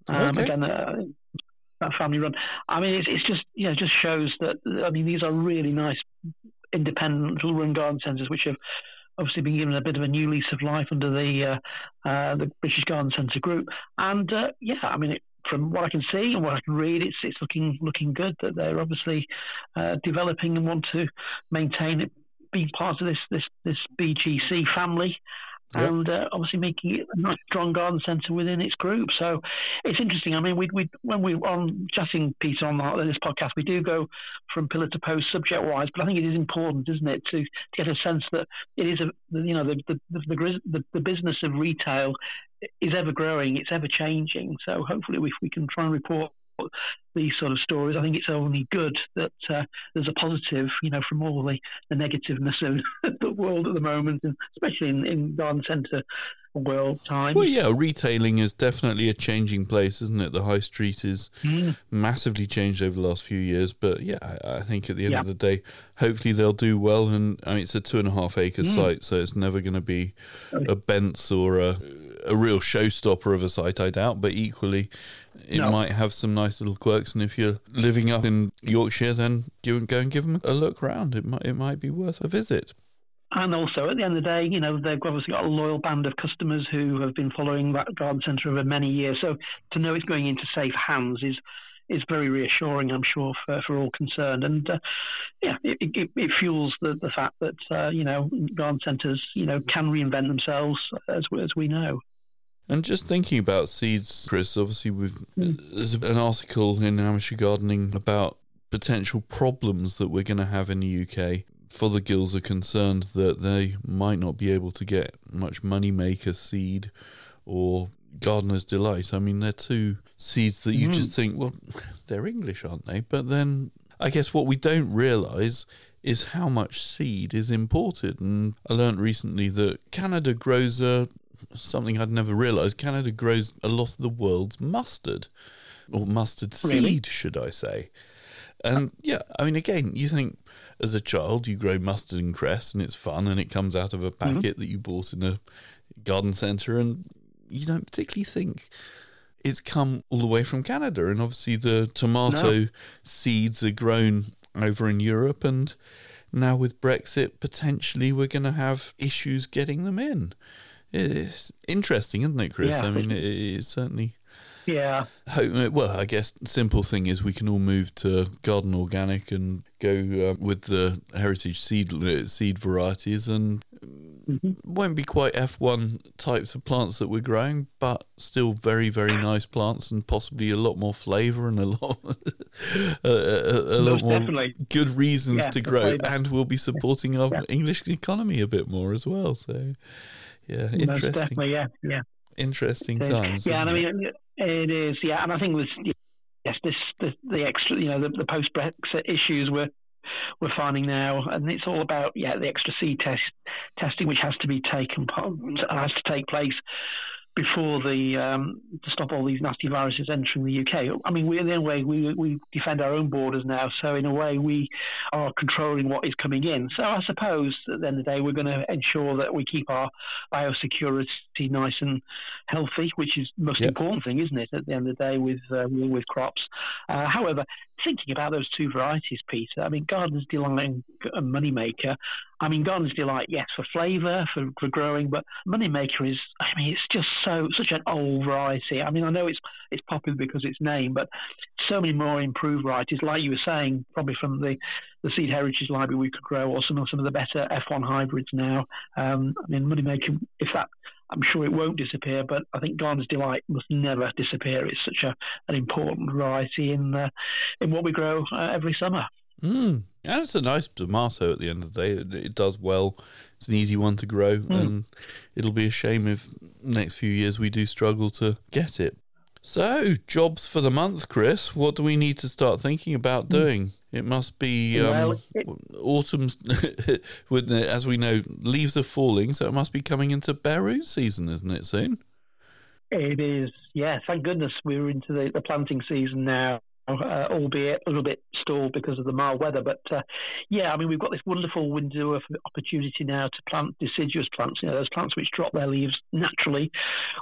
Um, okay. Again, uh, that family run. I mean, it's, it's just you know just shows that I mean these are really nice independent little run garden centres which have obviously been given a bit of a new lease of life under the uh, uh, the British Garden Centre group. And uh, yeah, I mean, it, from what I can see and what I can read, it's it's looking looking good that they're obviously uh, developing and want to maintain it, being part of this this this BGC family yep. and uh, obviously making it a nice, strong garden centre within its group. So it's interesting. I mean, we, we when we on chatting Peter on this podcast, we do go from pillar to post subject wise, but I think it is important, isn't it, to, to get a sense that it is a you know the the, the the the business of retail is ever growing, it's ever changing. So hopefully, if we can try and report these sort of stories. I think it's only good that uh, there's a positive, you know, from all the, the negativeness of (laughs) the world at the moment, and especially in, in garden centre world time. Well, yeah, retailing is definitely a changing place, isn't it? The high street is mm. massively changed over the last few years, but yeah, I, I think at the end yeah. of the day, hopefully they'll do well. And I mean, it's a two and a half acre mm. site, so it's never going to be a Bents or a a real showstopper of a site, I doubt. But equally, it no. might have some nice little quirks. And if you're living up in Yorkshire, then go, go and give them a look round. It might it might be worth a visit. And also, at the end of the day, you know, they've obviously got a loyal band of customers who have been following that garden centre over many years. So to know it's going into safe hands is is very reassuring, I'm sure, for, for all concerned. And uh, yeah, it, it, it, fuels the, the fact that uh, you know garden centres you know can reinvent themselves as as we know. And just thinking about seeds, Chris, obviously we've mm. there's an article in Amateur Gardening about potential problems that we're going to have in the UK. For the are concerned that they might not be able to get much moneymaker seed or Gardener's Delight. I mean, they're two seeds that you mm. just think, well, (laughs) they're English, aren't they? But then I guess what we don't realise is how much seed is imported. And I learned recently that Canada grows a something I'd never realised. Canada grows a lot of the world's mustard, or mustard really? seed, should I say? And yeah, I mean, again, you think as a child you grow mustard and cress, and it's fun, and it comes out of a mm-hmm. packet mm-hmm. that you bought in a garden centre, and you don't particularly think it's come all the way from Canada. And obviously, the tomato no. seeds are grown over in Europe, and now with Brexit, potentially we're going to have issues getting them in. It's interesting, isn't it, Chris? Yeah. I mean, it certainly. Yeah. Well, I guess simple thing is we can all move to garden organic and go uh, with the heritage seed uh, seed varieties, and mm-hmm. won't be quite F1 types of plants that we're growing, but still very very nice plants and possibly a lot more flavour and a lot a, (laughs) a, a lot more definitely. good reasons yeah, to grow, and we'll be supporting our yeah. English economy a bit more as well. So. Yeah, interesting. definitely, yeah, yeah. Interesting times. Yeah, and I mean, it is. Yeah, and I think with yes, this the, the extra, you know, the, the post Brexit issues we're we're finding now, and it's all about yeah the extra seed test testing which has to be taken part and has to take place before the um, to stop all these nasty viruses entering the UK. I mean, we, in a way, we we defend our own borders now, so in a way, we are controlling what is coming in. So I suppose at the end of the day, we're going to ensure that we keep our biosecurity nice and healthy, which is the most yep. important thing, isn't it? At the end of the day, with uh, with crops. Uh, however, thinking about those two varieties, Peter, I mean, Garden's Delight and Moneymaker. I mean, Garden's Delight, yes, for flavour, for, for growing, but Moneymaker is, I mean, it's just so such an old variety. I mean, I know it's it's popular because it's named, but so many more improved varieties, like you were saying, probably from the the seed heritage library we could grow, or some of some of the better F1 hybrids now. Um, I mean, Moneymaker, if that I'm sure it won't disappear, but I think Gardener's Delight must never disappear. It's such a, an important variety in uh, in what we grow uh, every summer. Mm. And it's a nice tomato at the end of the day. It, it does well. It's an easy one to grow, mm. and it'll be a shame if next few years we do struggle to get it. So, jobs for the month, Chris. What do we need to start thinking about hmm. doing? It must be um, well, it, autumn's, (laughs) as we know, leaves are falling, so it must be coming into root season, isn't it, soon? It is, yeah. Thank goodness we're into the, the planting season now uh, albeit a little bit stalled because of the mild weather. But uh, yeah, I mean, we've got this wonderful window of opportunity now to plant deciduous plants, you know, those plants which drop their leaves naturally,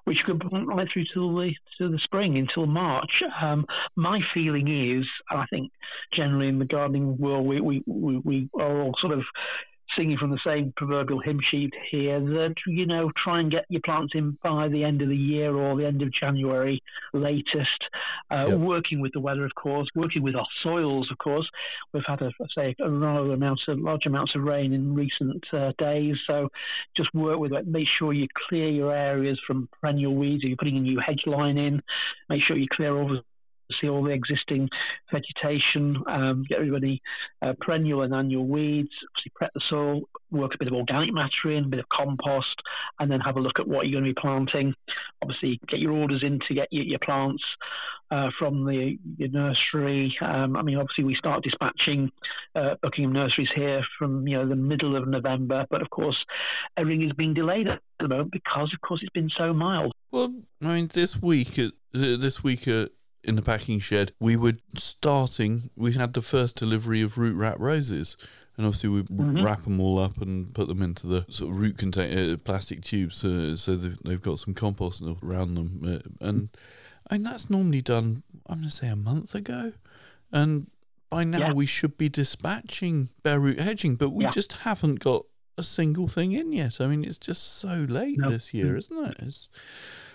which can plant right through to the, to the spring until March. Um, my feeling is, and I think generally in the gardening world, we, we, we, we are all sort of singing from the same proverbial hymn sheet here that, you know, try and get your plants in by the end of the year or the end of January latest. Uh, yep. Working with the weather, of course, working with our soils, of course. We've had, a, say, a rather amount of, large amounts of rain in recent uh, days. So just work with it. Make sure you clear your areas from perennial weeds. If you're putting a new hedge line in, make sure you clear all the see all the existing vegetation, um, get rid of any uh, perennial and annual weeds, obviously prep the soil, work a bit of organic matter in, a bit of compost, and then have a look at what you're going to be planting. Obviously, get your orders in to get your, your plants uh, from the nursery. Um, I mean, obviously, we start dispatching uh, Buckingham nurseries here from you know the middle of November, but of course, everything is being delayed at the moment because, of course, it's been so mild. Well, I mean, this week, this week in the packing shed, we were starting, we had the first delivery of root wrap roses. And obviously, we mm-hmm. wrap them all up and put them into the sort of root container, uh, plastic tubes, uh, so they've, they've, got some compost around them. Uh, and and that's normally done, I'm going to say, a month ago. And by now, yeah. we should be dispatching bare root hedging, but we yeah. just haven't got a single thing in yet. I mean, it's just so late this year, isn't it? It's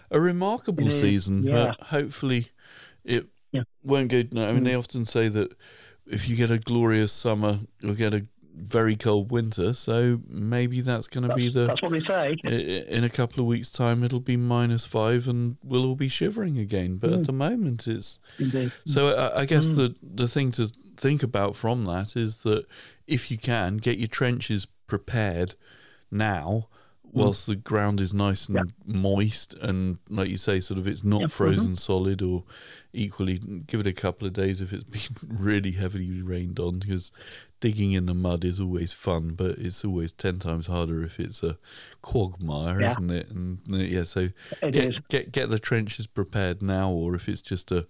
a remarkable season, yeah. but hopefully it yeah. won't go. No, I mean, mm. they often say that if you get a glorious summer, you'll get a very cold winter. So maybe that's going to be the. That's what they say. In a couple of weeks' time, it'll be minus five, and we'll all be shivering again. But mm. at the moment, it's. Indeed. So I, I guess mm. the the thing to think about from that is that if you can get your trenches prepared now. Whilst the ground is nice and yeah. moist and like you say sort of it's not frozen mm-hmm. solid or equally give it a couple of days if it's (laughs) been really heavily rained on because digging in the mud is always fun but it's always 10 times harder if it's a quagmire yeah. isn't it and uh, yeah so it get, is. get get the trenches prepared now or if it's just a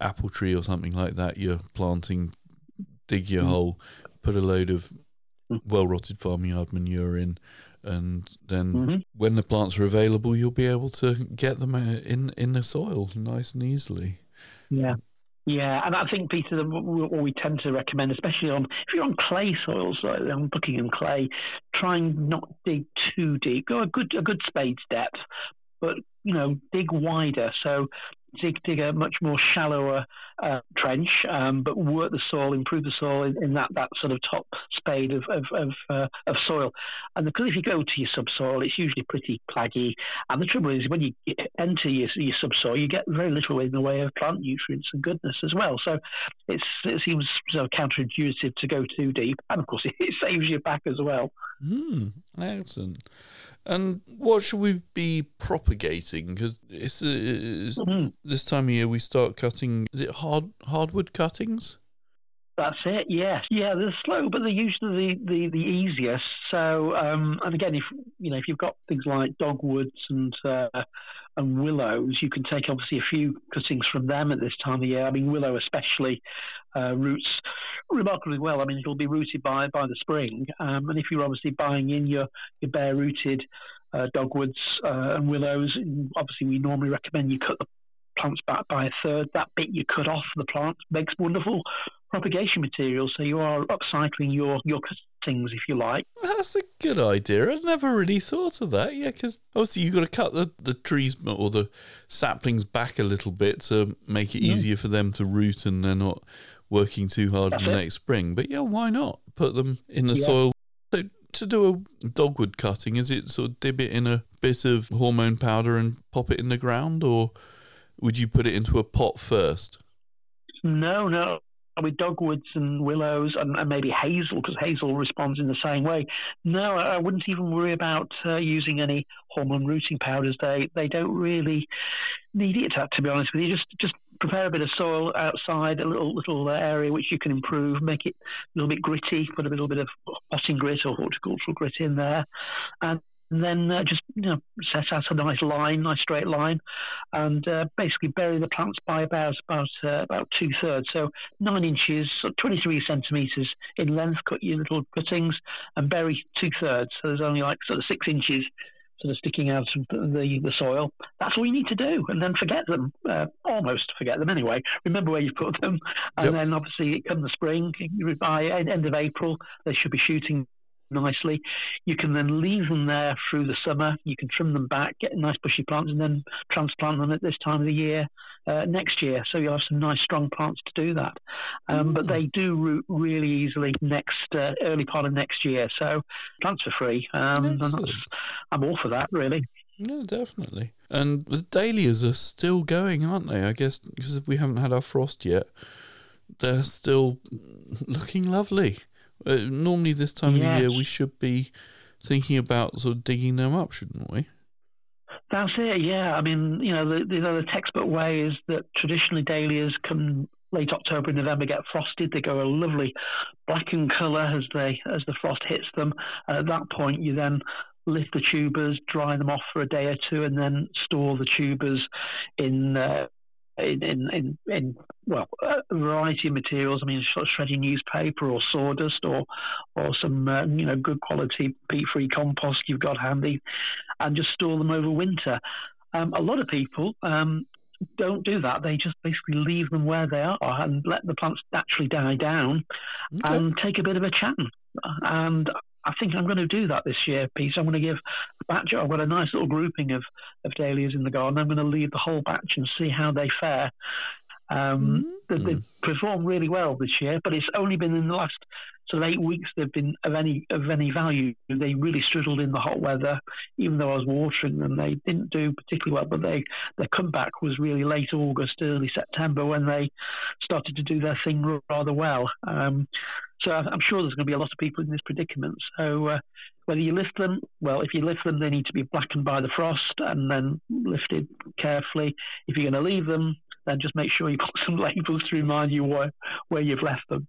apple tree or something like that you're planting dig your mm. hole put a load of mm. well rotted farmyard manure in and then mm-hmm. when the plants are available, you'll be able to get them uh, in in the soil nice and easily. Yeah. Yeah, and I think Peter, what we tend to recommend, especially on if you're on clay soils, like I'm Buckingham clay, try and not dig too deep. Go a good a good spade's depth, but you know dig wider. So dig, dig a much more shallower uh, trench, um, but work the soil, improve the soil in, in that, that sort of top spade of of of, uh, of, soil. And because if you go to your subsoil, it's usually pretty claggy. And the trouble is, when you enter your, your subsoil, you get very little in the way of plant nutrients and goodness as well. So it seems so counterintuitive to go too deep, and of course, (laughs) it saves you back as well. Hmm, excellent. And what should we be propagating? Because it's, it's mm-hmm. this time of year we start cutting. Is it hard hardwood cuttings? That's it. Yes, yeah. They're slow, but they're usually the, the, the easiest. So, um, and again, if you know if you've got things like dogwoods and uh, and willows, you can take obviously a few cuttings from them at this time of year. I mean, willow especially uh, roots remarkably well. I mean, it'll be rooted by by the spring, um, and if you're obviously buying in your your bare rooted uh, dogwoods uh, and willows, obviously we normally recommend you cut the plants back by a third. That bit you cut off the plant makes wonderful propagation material. So you are upcycling your your cuttings, if you like. That's a good idea. I've never really thought of that. Yeah, because obviously you've got to cut the, the trees or the saplings back a little bit to make it easier for them to root and they're not working too hard in the next spring. But yeah, why not put them in the yeah. soil? So to do a dogwood cutting, is it sort of dip it in a bit of hormone powder and pop it in the ground, or would you put it into a pot first? No, no. With dogwoods and willows and, and maybe hazel, because hazel responds in the same way. No, I wouldn't even worry about uh, using any hormone rooting powders. They they don't really need it. To be honest with you, just just prepare a bit of soil outside, a little little area which you can improve, make it a little bit gritty, put a little bit of potting grit or horticultural grit in there, and then uh, just you know set out a nice line, nice straight line, and uh, basically bury the plants by about about uh, about two thirds, so nine inches, 23 centimeters in length. Cut your little cuttings and bury two thirds. So there's only like sort of six inches sort of sticking out of the the soil. That's all you need to do, and then forget them. Uh, almost forget them anyway. Remember where you put them, and yep. then obviously come the spring, by end of April, they should be shooting nicely. You can then leave them there through the summer. You can trim them back, get nice bushy plants, and then transplant them at this time of the year uh, next year. So you'll have some nice strong plants to do that. Um, but they do root really easily next uh, early part of next year. So plants for free. Um, I'm all for that, really. Yeah, definitely. And the dahlias are still going, aren't they? I guess because we haven't had our frost yet, they're still looking lovely. Uh, normally, this time yes. of the year, we should be thinking about sort of digging them up, shouldn't we? That's it. Yeah, I mean, you know, the, the, the textbook way is that traditionally dahlias come late October and November get frosted. They go a lovely blackened colour as they as the frost hits them. at that point, you then lift the tubers, dry them off for a day or two, and then store the tubers in uh, in, in, in, in well a variety of materials. I mean, shredding newspaper or sawdust or or some uh, you know good quality peat-free compost you've got handy, and just store them over winter. Um, a lot of people um, don't do that. They just basically leave them where they are and let the plants naturally die down okay. and take a bit of a chance. And I think I'm going to do that this year, Pete. I'm going to give a batch. I've got a nice little grouping of, of dahlias in the garden. I'm going to leave the whole batch and see how they fare. Um, mm-hmm. They've performed really well this year, but it's only been in the last sort of eight weeks they've been of any of any value. They really struggled in the hot weather, even though I was watering them. They didn't do particularly well, but they their comeback was really late August, early September when they started to do their thing rather well. Um, so I'm sure there's going to be a lot of people in this predicament. So uh, whether you lift them, well, if you lift them, they need to be blackened by the frost and then lifted carefully. If you're going to leave them, then just make sure you put (laughs) some labels to remind you where, where you've left them.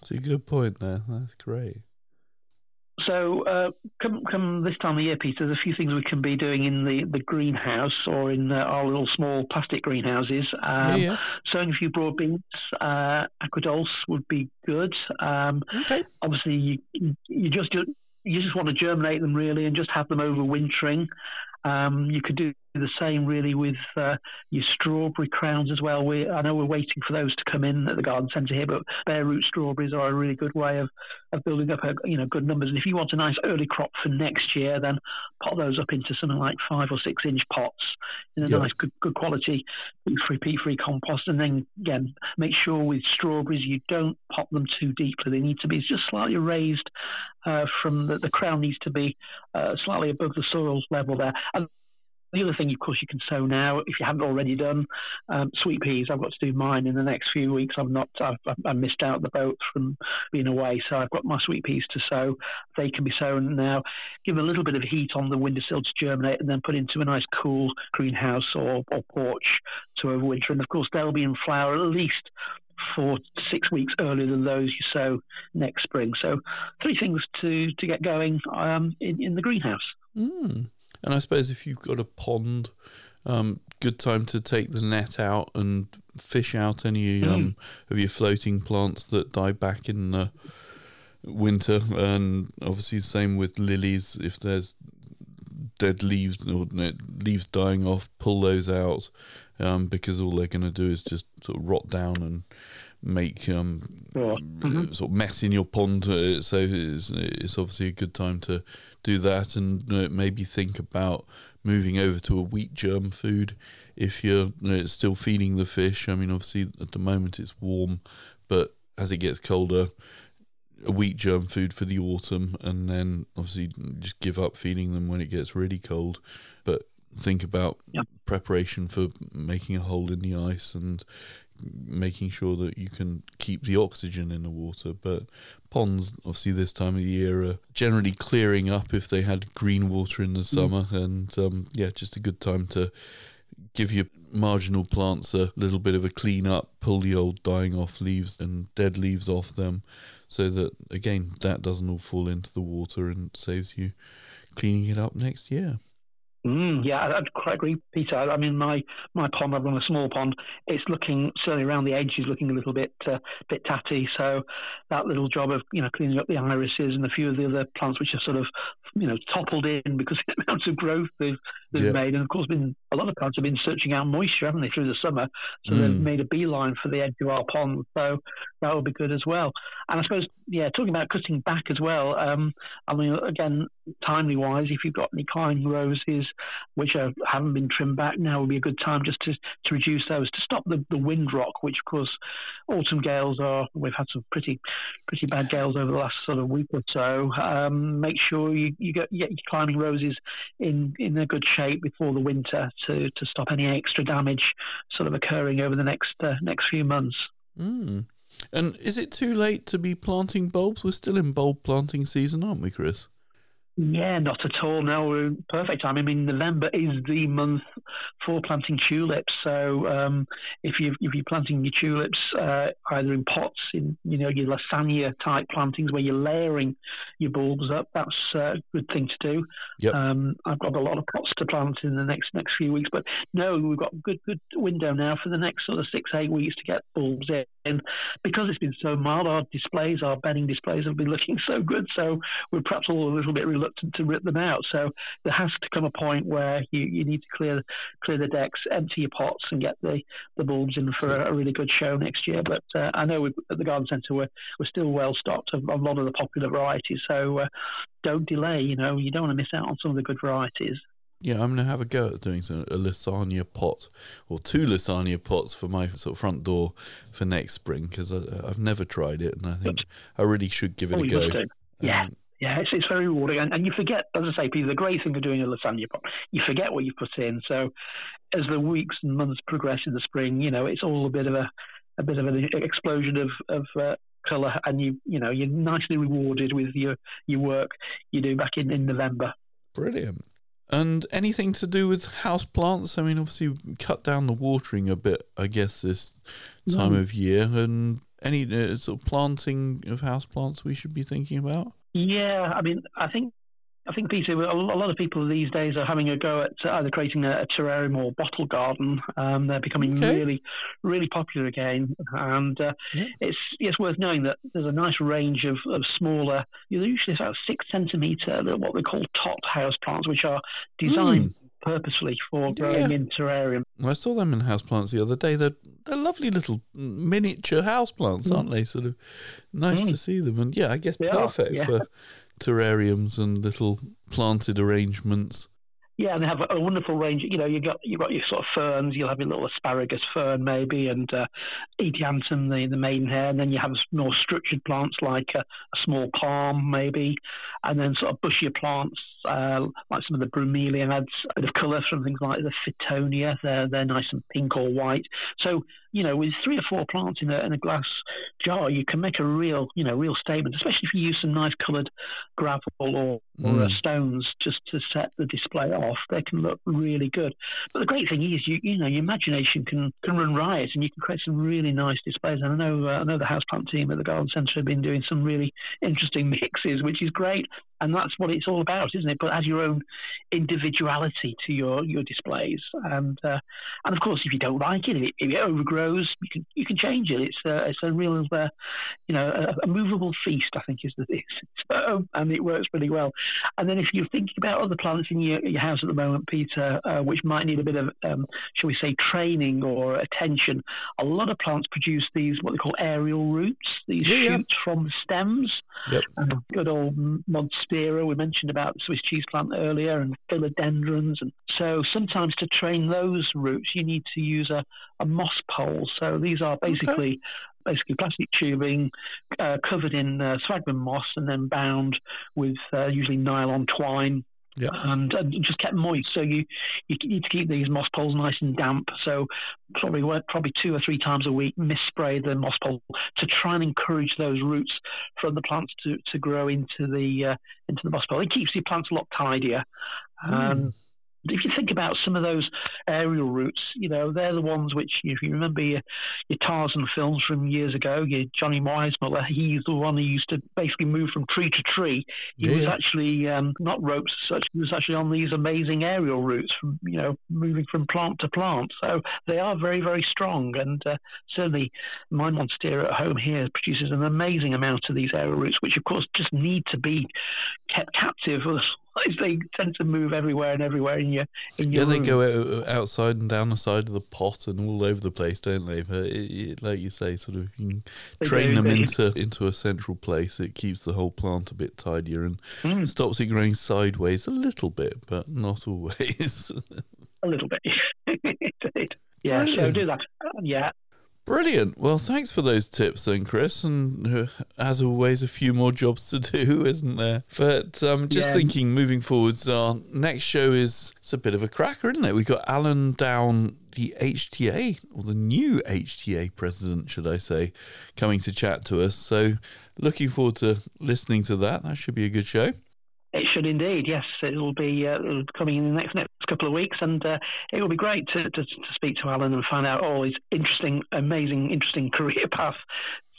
That's a good point there. That's great. So, uh, come, come this time of year, Peter, there's a few things we can be doing in the, the greenhouse or in uh, our little small plastic greenhouses. Um, yeah, yeah. Sowing a few broad beans, uh, Aquadulce would be good. Um, okay. Obviously, you, you just you just want to germinate them really and just have them overwintering. Um, you could do the same really with uh, your strawberry crowns as well. We, I know we're waiting for those to come in at the garden centre here, but bare root strawberries are a really good way of, of building up a, you know good numbers. And if you want a nice early crop for next year, then pot those up into something like five or six inch pots in a nice good, good quality free peat free compost. And then again, make sure with strawberries you don't pot them too deeply. They need to be just slightly raised uh, from the, the crown needs to be uh, slightly above the soil level there. And the other thing, of course, you can sow now if you haven't already done um, sweet peas. I've got to do mine in the next few weeks. I've not. I've, I missed out the boat from being away, so I've got my sweet peas to sow. They can be sown now. Give them a little bit of heat on the windowsill to germinate, and then put into a nice cool greenhouse or, or porch to overwinter. And of course, they'll be in flower at least four to six weeks earlier than those you sow next spring. So, three things to to get going um, in, in the greenhouse. Mm. And I suppose if you've got a pond, um, good time to take the net out and fish out any mm. um, of your floating plants that die back in the winter. And obviously, same with lilies. If there's dead leaves or leaves dying off, pull those out um, because all they're going to do is just sort of rot down and make um, mm-hmm. sort of mess in your pond. Uh, so it's, it's obviously a good time to do that and uh, maybe think about moving over to a wheat germ food if you're uh, still feeding the fish. I mean, obviously at the moment it's warm, but as it gets colder, a wheat germ food for the autumn, and then obviously just give up feeding them when it gets really cold. But think about yep. preparation for making a hole in the ice and making sure that you can keep the oxygen in the water. But ponds, obviously, this time of year are generally clearing up if they had green water in the mm. summer, mm. and um, yeah, just a good time to give your marginal plants a little bit of a clean up, pull the old dying off leaves and dead leaves off them, so that again that doesn't all fall into the water and saves you cleaning it up next year. Mm, yeah, I'd quite agree, Peter. I mean, my my pond, I've run a small pond. It's looking certainly around the edges, looking a little bit uh, bit tatty. So that little job of you know cleaning up the irises and a few of the other plants which are sort of you know toppled in because (laughs) of the amount of growth they've they've yeah. made, and of course, been a lot of plants have been searching out moisture, haven't they, through the summer? So mm. they've made a beeline for the edge of our pond. So that would be good as well. And I suppose, yeah, talking about cutting back as well. Um, I mean, again, timely wise, if you've got any climbing roses which are, haven't been trimmed back now would be a good time just to, to reduce those to stop the, the wind rock, which of course autumn gales are. We've had some pretty pretty bad gales over the last sort of week or so. Um, make sure you, you get, get your climbing roses in in a good shape before the winter to to stop any extra damage sort of occurring over the next uh, next few months. Mm. And is it too late to be planting bulbs? We're still in bulb planting season, aren't we, Chris? Yeah, not at all. No, perfect time. I mean, November is the month for planting tulips. So um, if you if you're planting your tulips uh, either in pots, in you know your lasagna type plantings where you're layering your bulbs up, that's a good thing to do. Yep. Um, I've got a lot of pots to plant in the next next few weeks, but no, we've got good good window now for the next sort of six eight weeks to get bulbs in because it's been so mild. Our displays, our bedding displays, have been looking (laughs) so good. So we're perhaps all a little bit reluctant reluctant to rip them out. So there has to come a point where you, you need to clear clear the decks, empty your pots, and get the, the bulbs in for a, a really good show next year. But uh, I know at the garden centre we're we're still well stocked of a lot of the popular varieties. So uh, don't delay. You know you don't want to miss out on some of the good varieties. Yeah, I'm gonna have a go at doing some, a lasagna pot or two lasagna pots for my sort of front door for next spring because I've never tried it and I think I really should give it oh, a go. Yeah. Um, yeah, it's, it's very rewarding. And, and you forget, as I say, Peter, the great thing of doing a lasagna pot, you forget what you've put in. So as the weeks and months progress in the spring, you know, it's all a bit of a, a bit of an explosion of, of uh, colour, and you you know you're nicely rewarded with your your work you do back in in November. Brilliant. And anything to do with house plants? I mean, obviously, cut down the watering a bit, I guess, this time mm. of year. And any uh, sort of planting of house plants we should be thinking about? Yeah, I mean, I think I think Peter, a lot of people these days are having a go at either creating a, terrarium or bottle garden. Um, they're becoming okay. really, really popular again, and uh, yeah. it's it's worth knowing that there's a nice range of, of smaller, usually about six centimeter, what we call top house plants, which are designed. Mm purposely for growing yeah. in terrarium. I saw them in houseplants the other day. They're they're lovely little miniature houseplants, mm. aren't they? Sort of nice mm. to see them, and yeah, I guess they perfect yeah. for terrariums and little planted arrangements. Yeah, and they have a wonderful range. You know, you got you got your sort of ferns. You'll have your little asparagus fern maybe, and uh, Adiantum, the the maidenhair, and then you have more structured plants like a, a small palm maybe, and then sort of bushier plants uh, like some of the bromeliads, a bit of colour from things like the Fittonia. They're they're nice and pink or white. So you know, with three or four plants in a, in a glass jar, you can make a real, you know, real statement, especially if you use some nice coloured gravel or, or mm. stones just to set the display off. They can look really good. But the great thing is, you you know, your imagination can, can run riot and you can create some really nice displays. And I know uh, I know the houseplant team at the Garden Centre have been doing some really interesting (laughs) mixes, which is great and that's what it's all about, isn't it? But add your own individuality to your your displays, and uh, and of course, if you don't like it, if it, if it overgrows, you can you can change it. It's a, it's a real, uh, you know, a, a, movable feast. I think is the (laughs) thing, so, and it works pretty well. And then if you're thinking about other plants in your, your house at the moment, Peter, uh, which might need a bit of, um, shall we say, training or attention, a lot of plants produce these what they call aerial roots, these yeah, shoots yeah. from the stems. Yep. good old monstera. We mentioned about the Swiss cheese plant earlier, and philodendrons. And so sometimes to train those roots, you need to use a, a moss pole. So these are basically okay basically plastic tubing uh, covered in uh, sphagnum moss and then bound with uh, usually nylon twine yeah. And, and, just kept moist. So you you need to keep these moss poles nice and damp. So probably probably two or three times a week, mist spray the moss pole to try and encourage those roots from the plants to, to grow into the uh, into the moss pole. It keeps your plants a lot tidier. Mm. Um, if you think about some of those aerial roots, you know, they're the ones which, if you remember your, your Tarzan films from years ago, your Johnny Weissmuller, he's the one who used to basically move from tree to tree. He yeah. was actually um, not ropes such, he was actually on these amazing aerial roots, from, you know, moving from plant to plant. So they are very, very strong. And uh, certainly my Monstera at home here produces an amazing amount of these aerial roots, which of course just need to be kept captive (laughs) they tend to move everywhere and everywhere in your in your yeah. Room. They go out, outside and down the side of the pot and all over the place, don't they? But it, it, like you say, sort of you can train do, them into into a central place. It keeps the whole plant a bit tidier and mm. stops it growing sideways a little bit, but not always. (laughs) a little bit. (laughs) Yeah, so do that. Yeah, Brilliant. Well, thanks for those tips then, Chris. And uh, as always, a few more jobs to do, (laughs) isn't there? But um, just yeah. thinking, moving forwards, our next show is it's a bit of a cracker, isn't it? We've got Alan Down, the HTA, or the new HTA president, should I say, coming to chat to us. So looking forward to listening to that. That should be a good show. It should indeed, yes. It will be uh, coming in the next next couple of weeks, and uh, it will be great to, to, to, speak to Alan and find out all his interesting, amazing, interesting (laughs) career path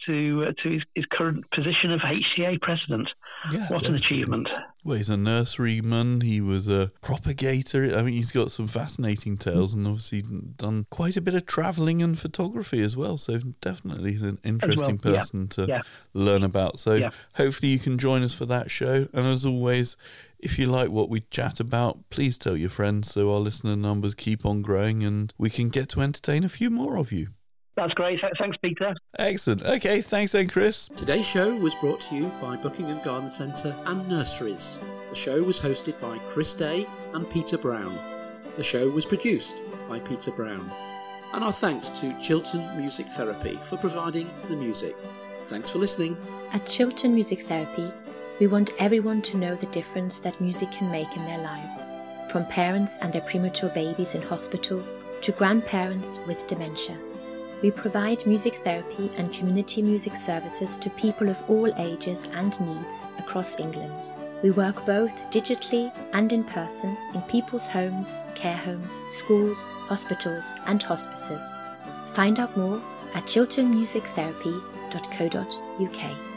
to uh, to his, his, current position of HTA president. Yeah, what definitely. an achievement! Well, he's a nurseryman. He was a propagator. I mean, he's got some fascinating tales, and obviously done quite a bit of travelling and photography as well. So definitely, he's an interesting well. person yeah. to yeah. learn about. So yeah. hopefully, you can join us for that show. And as always, if you like what we chat about, please tell your friends so our listener numbers keep on growing and we can get to entertain a few more of you. That's great. Thanks, Peter. Excellent. Okay, thanks then, Chris. Today's show was brought to you by Buckingham Garden Centre and Nurseries. The show was hosted by Chris Day and Peter Brown. The show was produced by Peter Brown. And our thanks to Chiltern Music Therapy for providing the music. Thanks for listening. At Chiltern Music Therapy, we want everyone to know the difference that music can make in their lives. From parents and their premature babies in hospital to grandparents with dementia. We provide music therapy and community music services to people of all ages and needs across England. We work both digitally and in person in people's homes, care homes, schools, hospitals, and hospices. Find out more at chilternmusictherapy.co.uk.